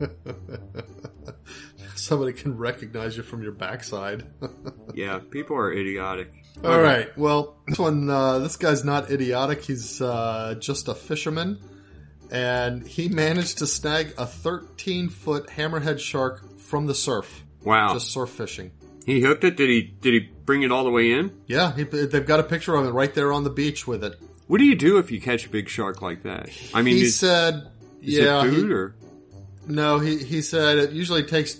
Speaker 2: Somebody can recognize you from your backside.
Speaker 1: yeah, people are idiotic.
Speaker 2: All right. Well, this one, uh, this guy's not idiotic. He's uh, just a fisherman, and he managed to snag a 13 foot hammerhead shark from the surf.
Speaker 1: Wow.
Speaker 2: Just surf fishing.
Speaker 1: He hooked it. Did he? Did he bring it all the way in?
Speaker 2: Yeah, he, they've got a picture of it right there on the beach with it.
Speaker 1: What do you do if you catch a big shark like that? I mean,
Speaker 2: he
Speaker 1: is,
Speaker 2: said,
Speaker 1: is
Speaker 2: "Yeah,
Speaker 1: it
Speaker 2: he-
Speaker 1: food or
Speaker 2: No, he he said it usually takes.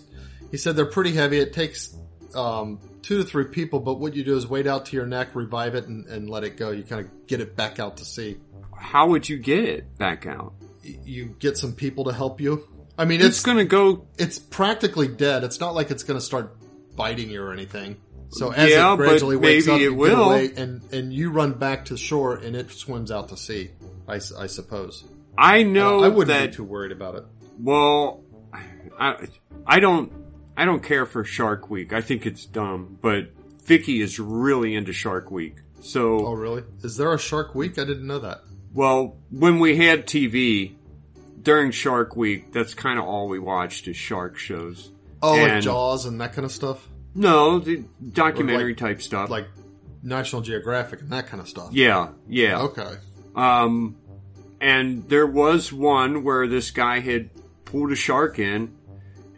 Speaker 2: He said they're pretty heavy. It takes um, two to three people, but what you do is wait out to your neck, revive it, and, and let it go. You kind of get it back out to sea.
Speaker 1: how would you get it back out?
Speaker 2: You get some people to help you. I mean,
Speaker 1: It's
Speaker 2: it's
Speaker 1: going to go.
Speaker 2: it's practically dead. It's not like it's going to start biting you or anything. So as
Speaker 1: Yeah,
Speaker 2: it gradually wakes up,
Speaker 1: it will.
Speaker 2: away, and and you run back to shore, and it swims out to sea. I, I suppose.
Speaker 1: I know
Speaker 2: Uh, I wouldn't
Speaker 1: that.
Speaker 2: be too worried about it.
Speaker 1: Well, I I don't I don't care for Shark Week. I think it's dumb, but Vicky is really into Shark Week. So,
Speaker 2: Oh, really? Is there a Shark Week? I didn't know that.
Speaker 1: well, when we had TV during Shark Week, that's kind of all we watched is shark shows.
Speaker 2: Oh, like Jaws and that kind of stuff,
Speaker 1: No, the documentary
Speaker 2: Or
Speaker 1: type stuff.
Speaker 2: like National Geographic and that kind of stuff.
Speaker 1: yeah, yeah.
Speaker 2: Okay.
Speaker 1: Um, and there was one where this guy had pulled a shark in,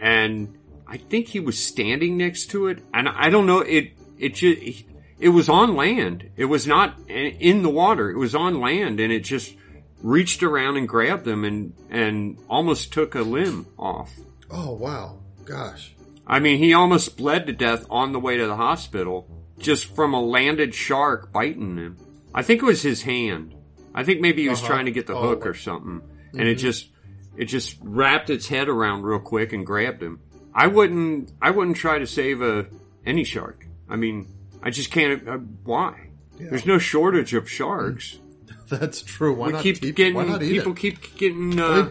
Speaker 1: and I think he was standing next to it, and I don't know it. It just it was on land. It was not in the water. It was on land, and it just reached around and grabbed them and and almost took a limb off.
Speaker 2: Oh wow, gosh.
Speaker 1: I mean, he almost bled to death on the way to the hospital just from a landed shark biting him. I think it was his hand. I think maybe he was
Speaker 2: Uh-huh.
Speaker 1: trying to get the
Speaker 2: Oh,
Speaker 1: hook or something, and it just it just wrapped its head around real quick and grabbed him. I wouldn't I wouldn't try to save a any shark. I mean, I just can't. Uh, why? There's no shortage of sharks.
Speaker 2: That's true. Why
Speaker 1: we
Speaker 2: not
Speaker 1: keep
Speaker 2: eat-
Speaker 1: getting
Speaker 2: why not
Speaker 1: people
Speaker 2: it?
Speaker 1: keep getting. Uh,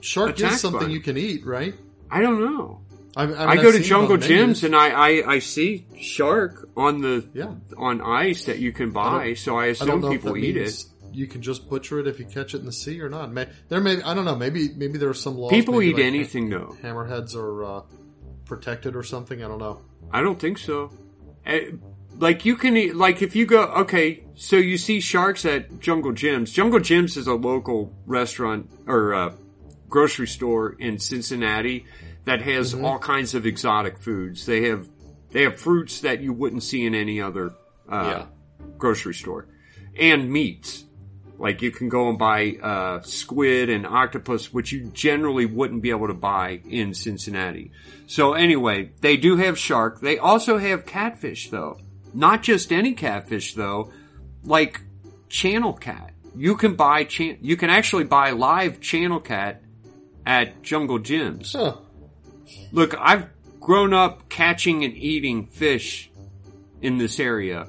Speaker 2: Shark is something you can eat, right?
Speaker 1: I don't know.
Speaker 2: I, I,
Speaker 1: I go to Jungle. Jim's and I, I, I see shark on the
Speaker 2: Yeah.
Speaker 1: on ice that you can buy. So I assume people eat it.
Speaker 2: You can just butcher it if you catch it in the sea or not. May, there may I don't know. Maybe maybe there are some laws.
Speaker 1: People eat
Speaker 2: like
Speaker 1: anything though.
Speaker 2: Hammerheads are uh, protected or something. I don't know.
Speaker 1: I don't think so. Eh, Like you can eat. Like if you go, okay. So you see sharks at Jungle Jim's. Jungle Jim's is a local restaurant or uh, grocery store in Cincinnati that has
Speaker 2: Mm-hmm.
Speaker 1: all kinds of exotic foods. They have they have fruits that you wouldn't see in any other uh, grocery store, and meats. Like you can go and buy uh, squid and octopus, which you generally wouldn't be able to buy in Cincinnati. So anyway, they do have shark. They also have catfish though. Not just any catfish though, like channel cat. You can buy chan- you can actually buy live channel cat at Jungle Jim's.
Speaker 2: Huh.
Speaker 1: Look, I've grown up catching and eating fish in this area,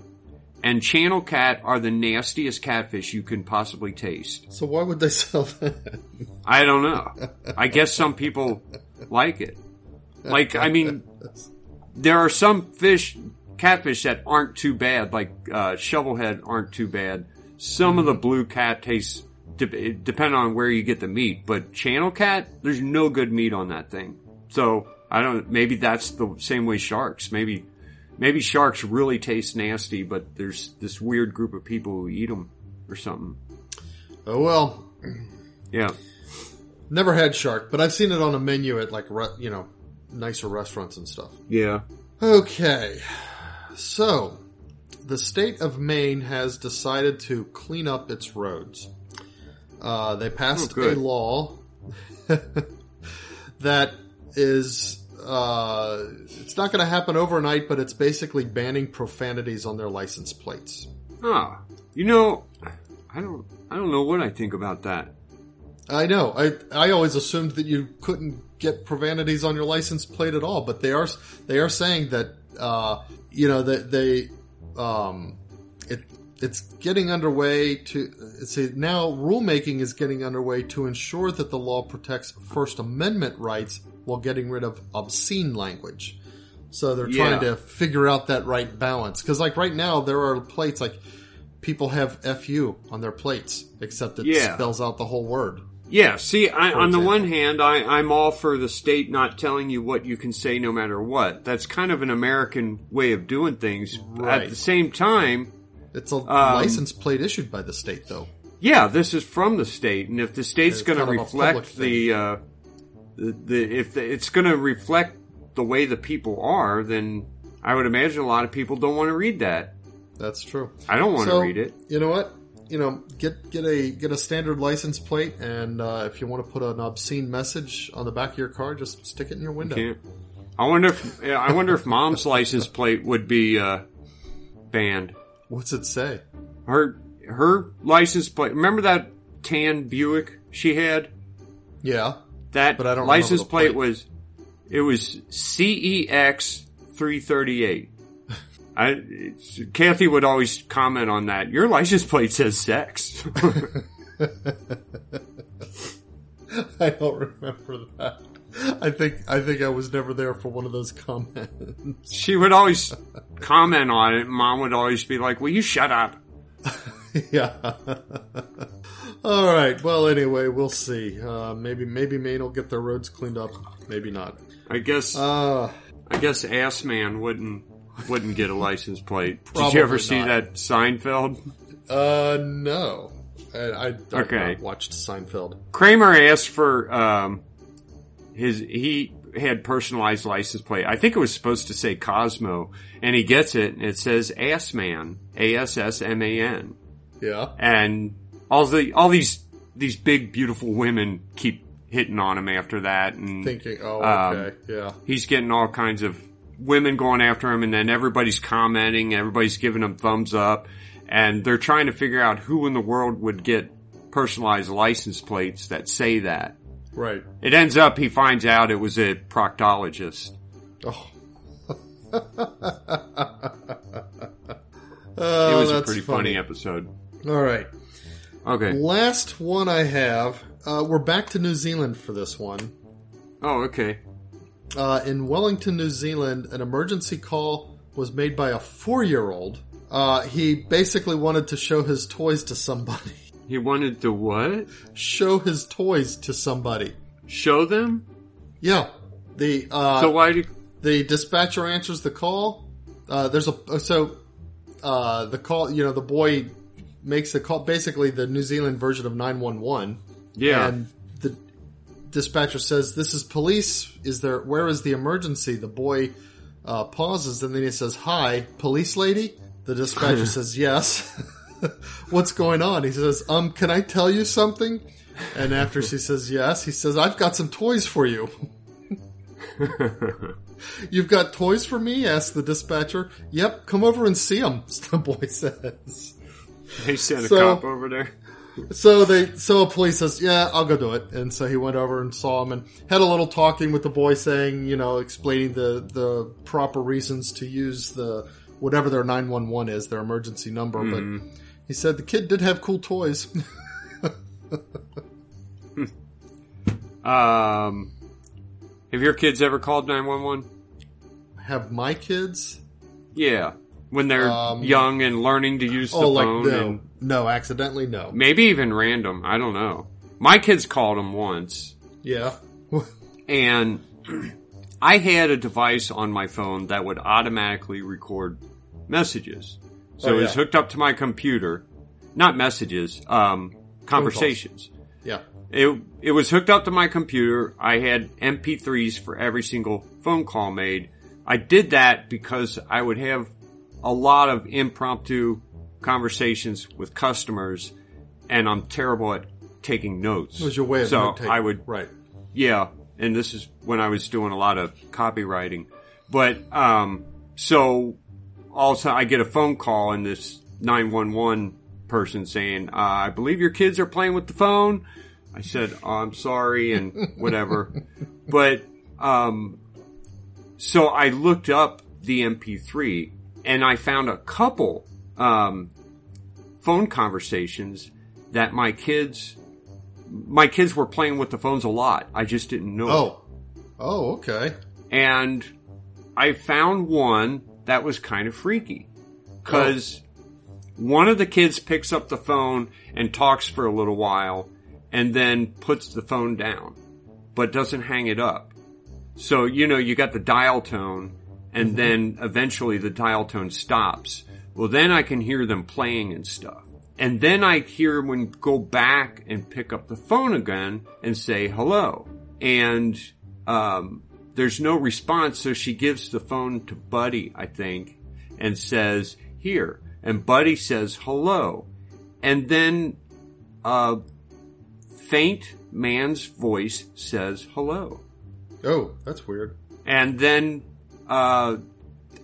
Speaker 1: and channel cat are the nastiest catfish you can possibly taste.
Speaker 2: So why would they sell that?
Speaker 1: I don't know. I guess some people like it. Like, I mean, there are some fish, catfish that aren't too bad, like uh, shovelhead aren't too bad. Some of the blue cat tastes, de- depending on where you get the meat, but channel cat, there's no good meat on that thing. So I don't. Maybe that's the same way sharks. Maybe maybe sharks really taste nasty, but there's this weird group of people who eat them or something.
Speaker 2: oh well,
Speaker 1: Yeah.
Speaker 2: never had shark, but I've seen it on a menu at like you know nicer restaurants and stuff.
Speaker 1: Yeah.
Speaker 2: Okay, so the state of Maine has decided to clean up its roads. Uh, they passed
Speaker 1: Oh,
Speaker 2: a law that is uh, it's not going to happen overnight, but it's basically banning profanities on their license plates.
Speaker 1: Ah, you know, I don't, I don't know what I think about that.
Speaker 2: I know. I I always assumed that you couldn't get profanities on your license plate at all, but they are they are saying that uh, you know that they um, it it's getting underway to see now rulemaking is getting underway to ensure that the law protects First Amendment rights while getting rid of obscene language. So they're trying
Speaker 1: Yeah.
Speaker 2: to figure out that right balance because like right now there are plates like people have "fu" on their plates, except it
Speaker 1: Yeah.
Speaker 2: spells out the whole word.
Speaker 1: Yeah, see, I, on the one hand, I, I'm all for the state not telling you what you can say no matter what. That's kind of an American way of doing things.
Speaker 2: Right.
Speaker 1: At the same time,
Speaker 2: It's a
Speaker 1: Um,
Speaker 2: license plate issued by the state, though.
Speaker 1: yeah, this is from the state, and if the state's going to
Speaker 2: kind of a
Speaker 1: reflect the, uh, the, the, if the, it's going to reflect the way the people are, then I would imagine a lot of people don't want to read that.
Speaker 2: That's true.
Speaker 1: I don't want to
Speaker 2: So,
Speaker 1: read it.
Speaker 2: You know what? You know, get get a get a standard license plate, and uh, if you want to put an obscene message on the back of your car, just stick it in your window.
Speaker 1: Can't. I wonder if I wonder if mom's license plate would be uh, banned.
Speaker 2: What's it say?
Speaker 1: Her her license plate. Remember that tan Buick she had?
Speaker 2: Yeah,
Speaker 1: That
Speaker 2: But I don't
Speaker 1: license plate
Speaker 2: plate.
Speaker 1: was it was CEX three thirty eight. I it's- Kathy would always comment on that. Your license plate says sex.
Speaker 2: I don't remember that. I think I think I was never there for one of those comments.
Speaker 1: she would always comment on it. Mom would always be like, "Will you shut up?"
Speaker 2: yeah. All right. Well, anyway, we'll see. Uh, maybe maybe Maine will get their roads cleaned up. Maybe not.
Speaker 1: I guess
Speaker 2: Uh,
Speaker 1: I guess Ass Man wouldn't wouldn't get a license plate. Did you ever see
Speaker 2: not.
Speaker 1: that Seinfeld?
Speaker 2: uh, no. I, I I've
Speaker 1: Okay.
Speaker 2: watched Seinfeld.
Speaker 1: Kramer asked for um his he had personalized license plate. I think it was supposed to say Cosmo, and he gets it and it says Ass Man, A S S M A N,
Speaker 2: Yeah.
Speaker 1: and all the all these these big beautiful women keep hitting on him after that, and
Speaker 2: Thinking. Oh,
Speaker 1: Um,
Speaker 2: okay. yeah.
Speaker 1: he's getting all kinds of women going after him and then everybody's commenting, everybody's giving him thumbs up and they're trying to figure out who in the world would get personalized license plates that say that.
Speaker 2: Right.
Speaker 1: It ends up he finds out it was a proctologist.
Speaker 2: Oh.
Speaker 1: It
Speaker 2: Oh,
Speaker 1: was a
Speaker 2: that's
Speaker 1: pretty funny episode.
Speaker 2: All right.
Speaker 1: Okay.
Speaker 2: Last one I have. Uh, we're back to New Zealand for this one.
Speaker 1: Oh, okay.
Speaker 2: Uh, in Wellington, New Zealand, an emergency call was made by a four-year-old. Uh, he basically wanted to show his toys to somebody.
Speaker 1: He wanted to what?
Speaker 2: show his toys to somebody.
Speaker 1: Show them?
Speaker 2: Yeah. The uh,
Speaker 1: so why do
Speaker 2: the dispatcher answers the call. Uh, there's a so uh, the call. You know, the boy makes the call. Basically, the New Zealand version of nine one one.
Speaker 1: Yeah.
Speaker 2: And the dispatcher says, "This is police. Is there? Where is the emergency?" The boy uh, pauses and then he says, "Hi, police lady." The dispatcher says, "Yes." What's going on? He says, "Um, can I tell you something?" And after she says yes, he says, "I've got some toys for you." You've got toys for me? asks the dispatcher. Yep, come over and see them, the boy says.
Speaker 1: They sent a
Speaker 2: So-
Speaker 1: cop over there?
Speaker 2: So they, so a police says, yeah, I'll go do it. And so he went over and saw him and had a little talking with the boy saying, you know, explaining the, the proper reasons to use the, whatever their 911 is, their emergency number. But he said the kid did have cool toys.
Speaker 1: Um have your kids ever called 911?
Speaker 2: have my kids?
Speaker 1: Yeah. When they're
Speaker 2: Um,
Speaker 1: young and learning to use the
Speaker 2: Oh, like,
Speaker 1: phone
Speaker 2: no.
Speaker 1: and
Speaker 2: No, accidentally, no.
Speaker 1: maybe even random. I don't know. My kids called them once
Speaker 2: Yeah.
Speaker 1: and I had a device on my phone that would automatically record messages. So
Speaker 2: Oh,
Speaker 1: it was hooked up to my computer. Not messages, um, conversations.
Speaker 2: yeah.
Speaker 1: It, it was hooked up to my computer. I had MP3s for every single phone call made. I did that because I would have a lot of impromptu conversations with customers and I'm terrible at taking notes.
Speaker 2: It was your way of
Speaker 1: so. I would
Speaker 2: Right.
Speaker 1: yeah, and this is when I was doing a lot of copywriting. But um so also I get a phone call and this 911 person saying, uh, "I believe your kids are playing with the phone." I said, oh, "I'm sorry" and whatever. but um so I looked up the MP3 and I found a couple um phone conversations that my kids my kids were playing with the phones a lot. I just didn't know. it.
Speaker 2: Oh. Oh, okay.
Speaker 1: And I found one that was kind of freaky. Cause one of the kids picks up the phone and talks for a little while and then puts the phone down, but doesn't hang it up. So, you know, you got the dial tone and then eventually the dial tone stops. Well, then I can hear them playing and stuff. And then I hear when go back and pick up the phone again and say hello. And, um, there's no response. So she gives the phone to Buddy, I think, and says, here. And Buddy says hello. And then, a faint man's voice says hello.
Speaker 2: Oh, that's weird.
Speaker 1: And then, uh,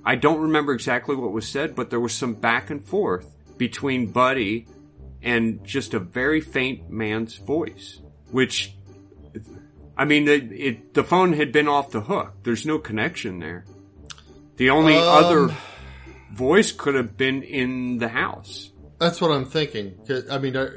Speaker 1: I don't remember exactly what was said, but there was some back and forth between Buddy and just a very faint man's voice, which, I mean, it, it, the phone had been off the hook. There's no connection there. The only
Speaker 2: Um,
Speaker 1: other voice could have been in the house.
Speaker 2: That's what I'm thinking. I mean, uh,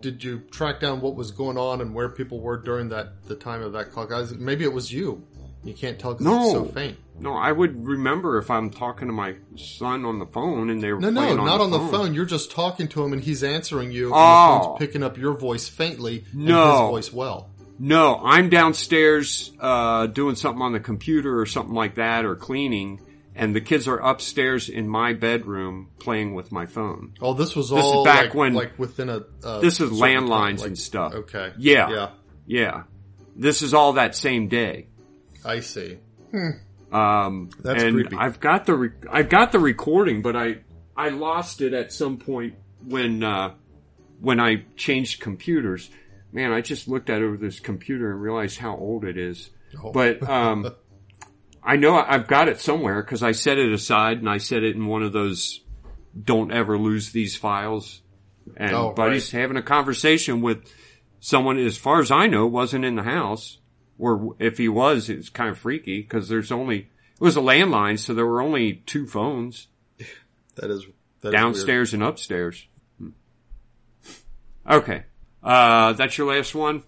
Speaker 2: did you track down what was going on and where people were during that the time of that call? Guys, maybe it was you. You can't tell because it's so faint.
Speaker 1: No, I would remember if I'm talking to my son on the phone and they were
Speaker 2: No, no,
Speaker 1: playing
Speaker 2: not
Speaker 1: on
Speaker 2: on
Speaker 1: the
Speaker 2: the phone. You're just talking to him and he's answering you. And
Speaker 1: Oh.
Speaker 2: the phone's picking up your voice faintly and
Speaker 1: No.
Speaker 2: his voice well.
Speaker 1: No, I'm downstairs uh, doing something on the computer or something like that, or cleaning, and the kids are upstairs in my bedroom playing with my phone.
Speaker 2: Oh, this was
Speaker 1: This is
Speaker 2: all
Speaker 1: back
Speaker 2: like,
Speaker 1: when-
Speaker 2: like within a. Uh,
Speaker 1: This is
Speaker 2: certain
Speaker 1: landlines
Speaker 2: time,
Speaker 1: and stuff.
Speaker 2: Okay.
Speaker 1: Yeah.
Speaker 2: Yeah.
Speaker 1: Yeah, this is all that same day.
Speaker 2: I see.
Speaker 1: Um,
Speaker 2: That's
Speaker 1: and
Speaker 2: creepy.
Speaker 1: I've got the re- I've got the recording, but I I lost it at some point when uh, when I changed computers. Man, I just looked at over this computer and realized how old it is.
Speaker 2: Oh.
Speaker 1: But um, I know I've got it somewhere because I set it aside and I set it in one of those "don't ever lose these files." And
Speaker 2: Oh,
Speaker 1: Buddy's having a conversation with someone, as far as I know, wasn't in the house. Or if he was, it's kind of freaky because there's only it was a landline, so there were only two phones
Speaker 2: That is that is
Speaker 1: downstairs and upstairs. Hmm. Okay, uh, that's your last one.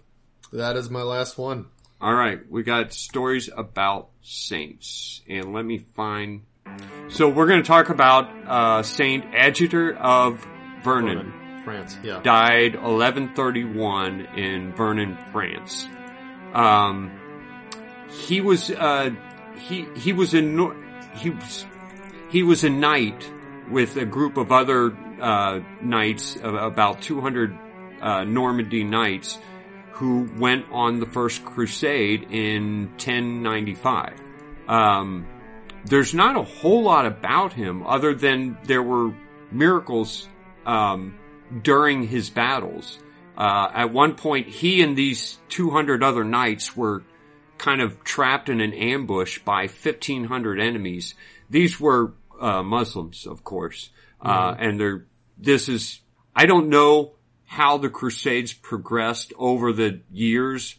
Speaker 2: That is my last one.
Speaker 1: All right, we got stories about saints, and let me find. So we're going to talk about uh, Saint Adjutor of Vernon.
Speaker 2: France. Yeah.
Speaker 1: Died 1131 in Vernon, France. Um, he was uh, he he was a he was he was a knight with a group of other uh, knights, about 200 uh, Normandy knights, who went on the first crusade in 1095. Um, there's not a whole lot about him other than there were miracles um, during his battles. Uh, at one point, he and these 200 other knights were kind of trapped in an ambush by 1500 enemies. These were uh, Muslims, of course, uh, and they're this is I don't know how the Crusades progressed over the years,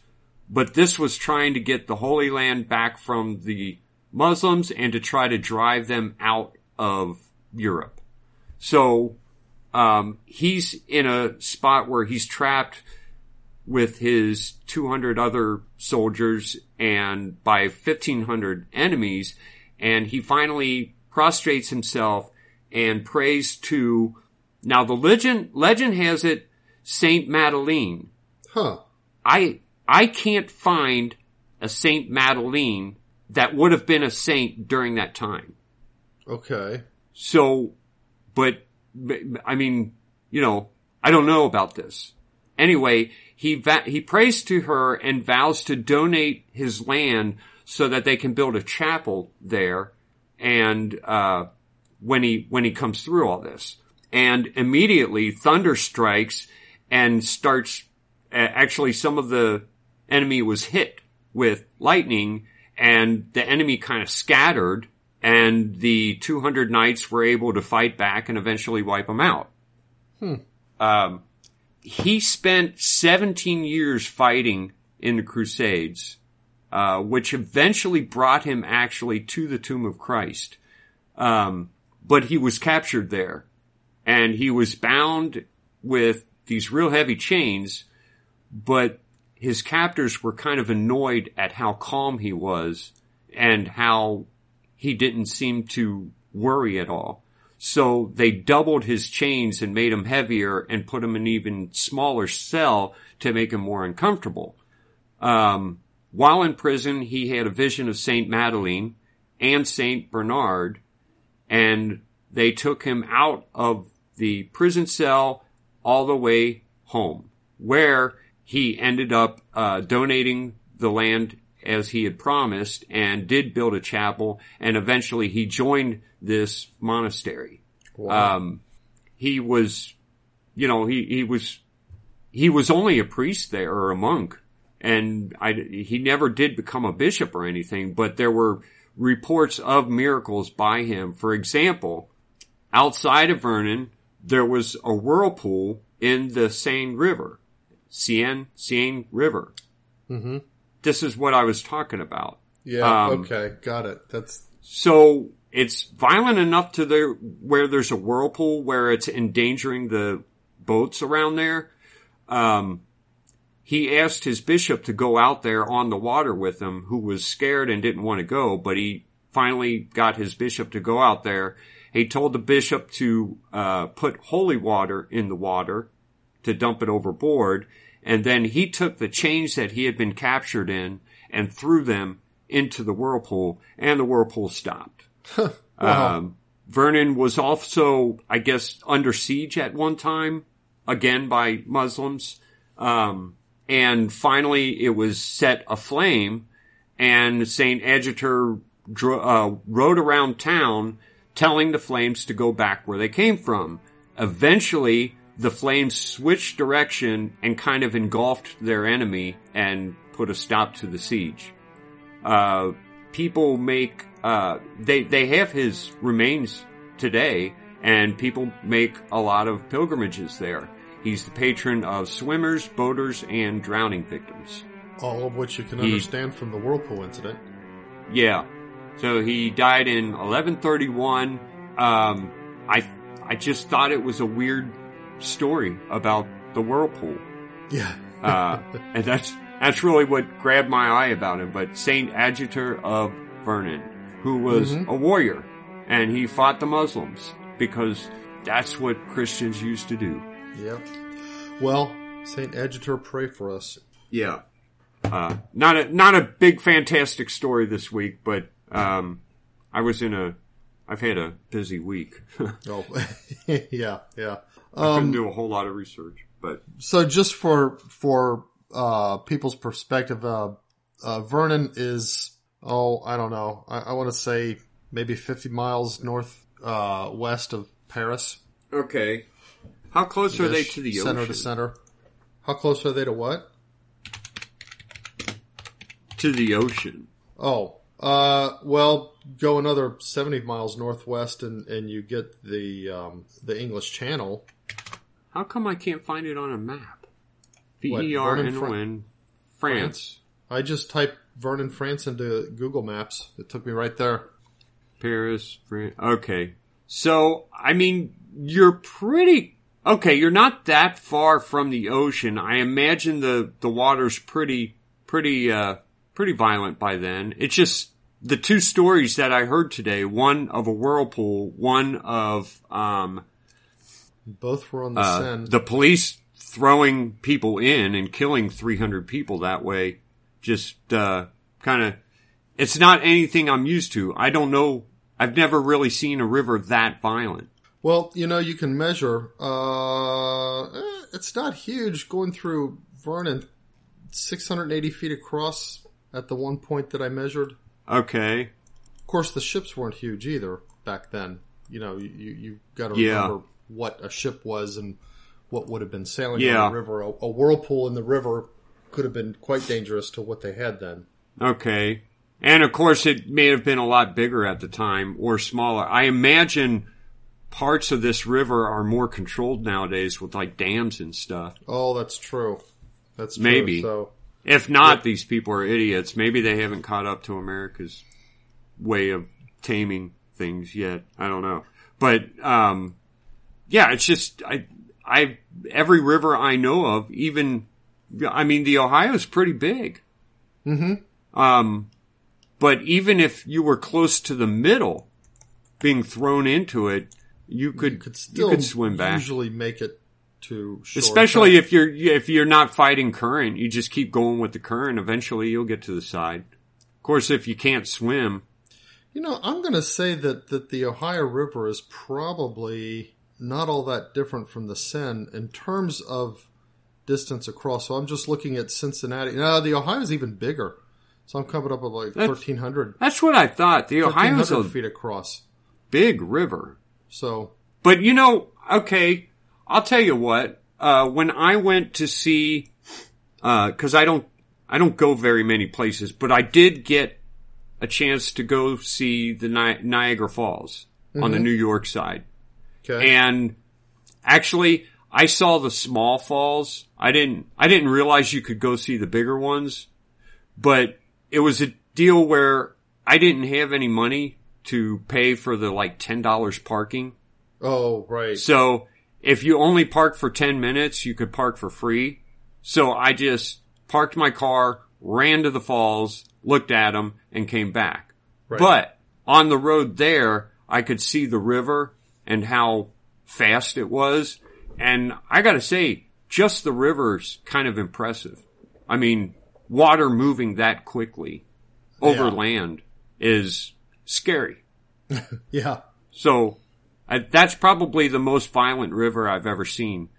Speaker 1: but this was trying to get the Holy Land back from the Muslims and to try to drive them out of Europe. So um, he's in a spot where he's trapped with his 200 other soldiers and by 1500 enemies and he finally prostrates himself and prays to now the legend legend has it Saint Madeline.
Speaker 2: Huh.
Speaker 1: I I can't find a Saint Madeline that would have been a saint during that time
Speaker 2: Okay.
Speaker 1: so, but, I mean, you know, I don't know about this. Anyway, he va- he prays to her and vows to donate his land so that they can build a chapel there. And uh, when he when he comes through all this, and immediately thunder strikes and starts. Uh, actually, some of the enemy was hit with lightning, and the enemy kind of scattered and the 200 knights were able to fight back and eventually wipe them out. Um, he spent 17 years fighting in the Crusades, uh, which eventually brought him actually to the tomb of Christ. Um, but he was captured there, and he was bound with these real heavy chains, but his captors were kind of annoyed at how calm he was and how he didn't seem to worry at all. So they doubled his chains and made him heavier and put him in an even smaller cell to make him more uncomfortable. Um, while in prison, he had a vision of Saint Madeleine and Saint Bernard, and they took him out of the prison cell all the way home, where he ended up uh, donating the land as he had promised and did build a chapel and eventually he joined this monastery.
Speaker 2: Wow.
Speaker 1: Um, he was, you know, he, he was, he was only a priest there or a monk and I, he never did become a bishop or anything, but there were reports of miracles by him. For example, outside of Vernon, there was a whirlpool in the Seine River, Seine, Seine River.
Speaker 2: hmm
Speaker 1: This is what I was talking about.
Speaker 2: Yeah.
Speaker 1: Um,
Speaker 2: okay. Got it. That's
Speaker 1: So it's violent enough to the where there's a whirlpool where it's endangering the boats around there. Um, he asked his bishop to go out there on the water with him, who was scared and didn't want to go, but he finally got his bishop to go out there. He told the bishop to uh, put holy water in the water to dump it overboard, and then he took the chains that he had been captured in and threw them into the whirlpool, and the whirlpool stopped.
Speaker 2: Wow.
Speaker 1: Um, Vernon was also, I guess, under siege at one time, again by Muslims. Um, and finally it was set aflame and St. Adjutor dro- uh, rode around town telling the flames to go back where they came from. Eventually, the flames switched direction and kind of engulfed their enemy and put a stop to the siege. Uh, people make, uh, they, they have his remains today and people make a lot of pilgrimages there. He's the patron of swimmers, boaters, and drowning victims.
Speaker 2: all of which you can
Speaker 1: He-
Speaker 2: understand from the whirlpool incident.
Speaker 1: Yeah. So he died in 1131. Um, I, I just thought it was a weird story about the whirlpool.
Speaker 2: Yeah.
Speaker 1: Uh, and that's, that's really what grabbed my eye about him. But Saint Adjutor of Vernon, who was
Speaker 2: Mhm.
Speaker 1: a warrior and he fought the Muslims because that's what Christians used to do.
Speaker 2: Yep. Well, Saint Adjutor, pray for us.
Speaker 1: Yeah. Uh, not a, not a big fantastic story this week, but, um, I was in a, I've had a busy week.
Speaker 2: Oh, yeah, yeah.
Speaker 1: I couldn't
Speaker 2: Um,
Speaker 1: do a whole lot of research, but
Speaker 2: so just for for uh, people's perspective, uh, uh, Vernon is oh I don't know I, I want to say maybe fifty miles north uh, west of Paris.
Speaker 1: okay. How close are they to the
Speaker 2: center
Speaker 1: ocean?
Speaker 2: to center? How close are they to what?
Speaker 1: To the ocean.
Speaker 2: Oh, uh, well, go another seventy miles northwest, and, and you get the um, the English Channel.
Speaker 1: How come I can't find it on a map? V
Speaker 2: What,
Speaker 1: E R N
Speaker 2: Vernon,
Speaker 1: O N France.
Speaker 2: I just typed Vernon, France into Google Maps. It took me right there.
Speaker 1: Paris, France. Okay. So, I mean, you're pretty, okay, you're not that far from the ocean. I imagine the, the water's pretty, pretty, uh, pretty violent by then. It's just the two stories that I heard today, one of a whirlpool, one of, um,
Speaker 2: Both were on the
Speaker 1: uh,
Speaker 2: Seine.
Speaker 1: the police throwing people in and killing 300 people that way. Just, uh, kind of, it's not anything I'm used to. I don't know. I've never really seen a river that violent.
Speaker 2: Well, you know, you can measure. Uh, eh, it's not huge going through Vernon, 680 feet across at the one point that I measured.
Speaker 1: Okay.
Speaker 2: Of course, the ships weren't huge either back then. You know, you, you, you got to
Speaker 1: Yeah.
Speaker 2: remember what a ship was and what would have been sailing
Speaker 1: Yeah.
Speaker 2: on the river. A, a whirlpool in the river could have been quite dangerous to what they had then.
Speaker 1: Okay. And of course it may have been a lot bigger at the time or smaller. I imagine parts of this river are more controlled nowadays with like dams and stuff.
Speaker 2: Oh, that's true. That's true.
Speaker 1: Maybe.
Speaker 2: So,
Speaker 1: If not, these people are idiots. Maybe they haven't caught up to America's way of taming things yet. I don't know. But, um, yeah, it's just, I, I, every river I know of, even, I mean, the Ohio's pretty big.
Speaker 2: hmm
Speaker 1: Um, but even if you were close to the middle, being thrown into it, you could
Speaker 2: You could still
Speaker 1: you could swim back.
Speaker 2: usually make it to shore.
Speaker 1: Especially
Speaker 2: But,
Speaker 1: if you're if you're not fighting current, you just keep going with the current. Eventually, you'll get to the side. Of course, if you can't swim,
Speaker 2: you know, I'm going to say that that the Ohio River is probably not all that different from the Seine in terms of distance across. So I'm just looking at Cincinnati. Now the Ohio is even bigger. So I'm coming up with like
Speaker 1: That's-
Speaker 2: 1,300,
Speaker 1: that's what I thought. The Ohio's
Speaker 2: 1,300
Speaker 1: a
Speaker 2: feet across.
Speaker 1: big river.
Speaker 2: So
Speaker 1: But you know, okay, I'll tell you what. Uh, when I went to see, because I don't, I don't go very many places, but I did get a chance to go see the Ni- Niagara Falls on the New York side,
Speaker 2: okay,
Speaker 1: and actually, I saw the small falls. I didn't, I didn't realize you could go see the bigger ones, but it was a deal where I didn't have any money to pay for the like ten dollars parking.
Speaker 2: oh right,
Speaker 1: So if you only park for 10 minutes, you could park for free. So I just parked my car, ran to the falls, looked at them, and came back.
Speaker 2: Right.
Speaker 1: But on the road there, I could see the river and how fast it was. And I gotta say, just the river's kind of impressive. I mean, water moving that quickly over
Speaker 2: Yeah.
Speaker 1: land is scary.
Speaker 2: yeah,
Speaker 1: So I, that's probably the most violent river I've ever seen.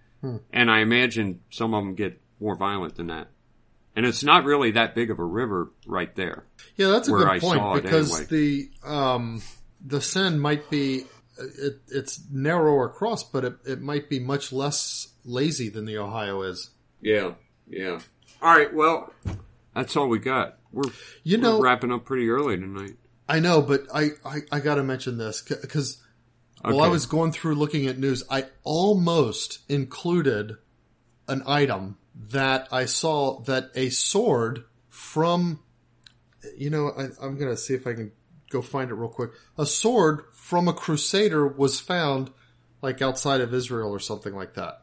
Speaker 1: And I imagine some of them get more violent than that. And it's not really that big of a river right there.
Speaker 2: yeah. That's a good
Speaker 1: I
Speaker 2: point because
Speaker 1: anyway.
Speaker 2: the um the Seine might be it, it's narrower across, but it, it might be much less lazy than the Ohio is.
Speaker 1: Yeah, yeah. All right, well, that's all we got. We're,
Speaker 2: You
Speaker 1: we're
Speaker 2: know,
Speaker 1: wrapping up pretty early tonight.
Speaker 2: I know, but I, I, I got to mention this because while I was going through looking at news, I almost included an item that I saw that a sword from, you know, I, I'm going to see if I can go find it real quick. A sword from a crusader was found like outside of Israel or something like that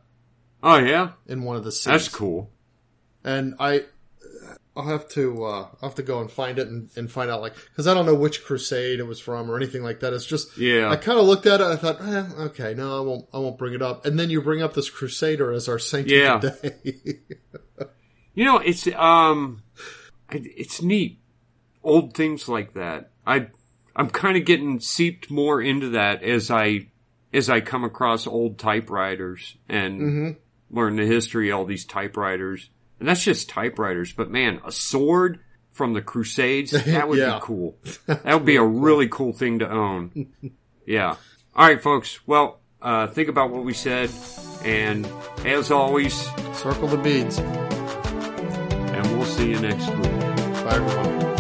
Speaker 1: Oh yeah,
Speaker 2: in one of the cities.
Speaker 1: that's cool.
Speaker 2: and I I'll have to uh, I'll have to go and find it and, and find out like because I don't know which crusade it was from or anything like that. It's just
Speaker 1: Yeah.
Speaker 2: I kind of looked at it. I thought, eh, okay, no, I won't. I won't bring it up. And then you bring up this crusader as our saint
Speaker 1: Yeah.
Speaker 2: of the day.
Speaker 1: You know, it's um, it's neat. Old things like that. I I'm kind of getting seeped more into that as I as I come across old typewriters and
Speaker 2: Mm-hmm.
Speaker 1: learn the history of all these typewriters. And that's just typewriters, but man, a sword from the Crusades that would
Speaker 2: Yeah.
Speaker 1: be cool. That would be a really cool thing to own. Yeah. All right, folks. Well, uh, think about what we said, and as always,
Speaker 2: Circle the beads.
Speaker 1: and we'll see you next week.
Speaker 2: Bye everyone.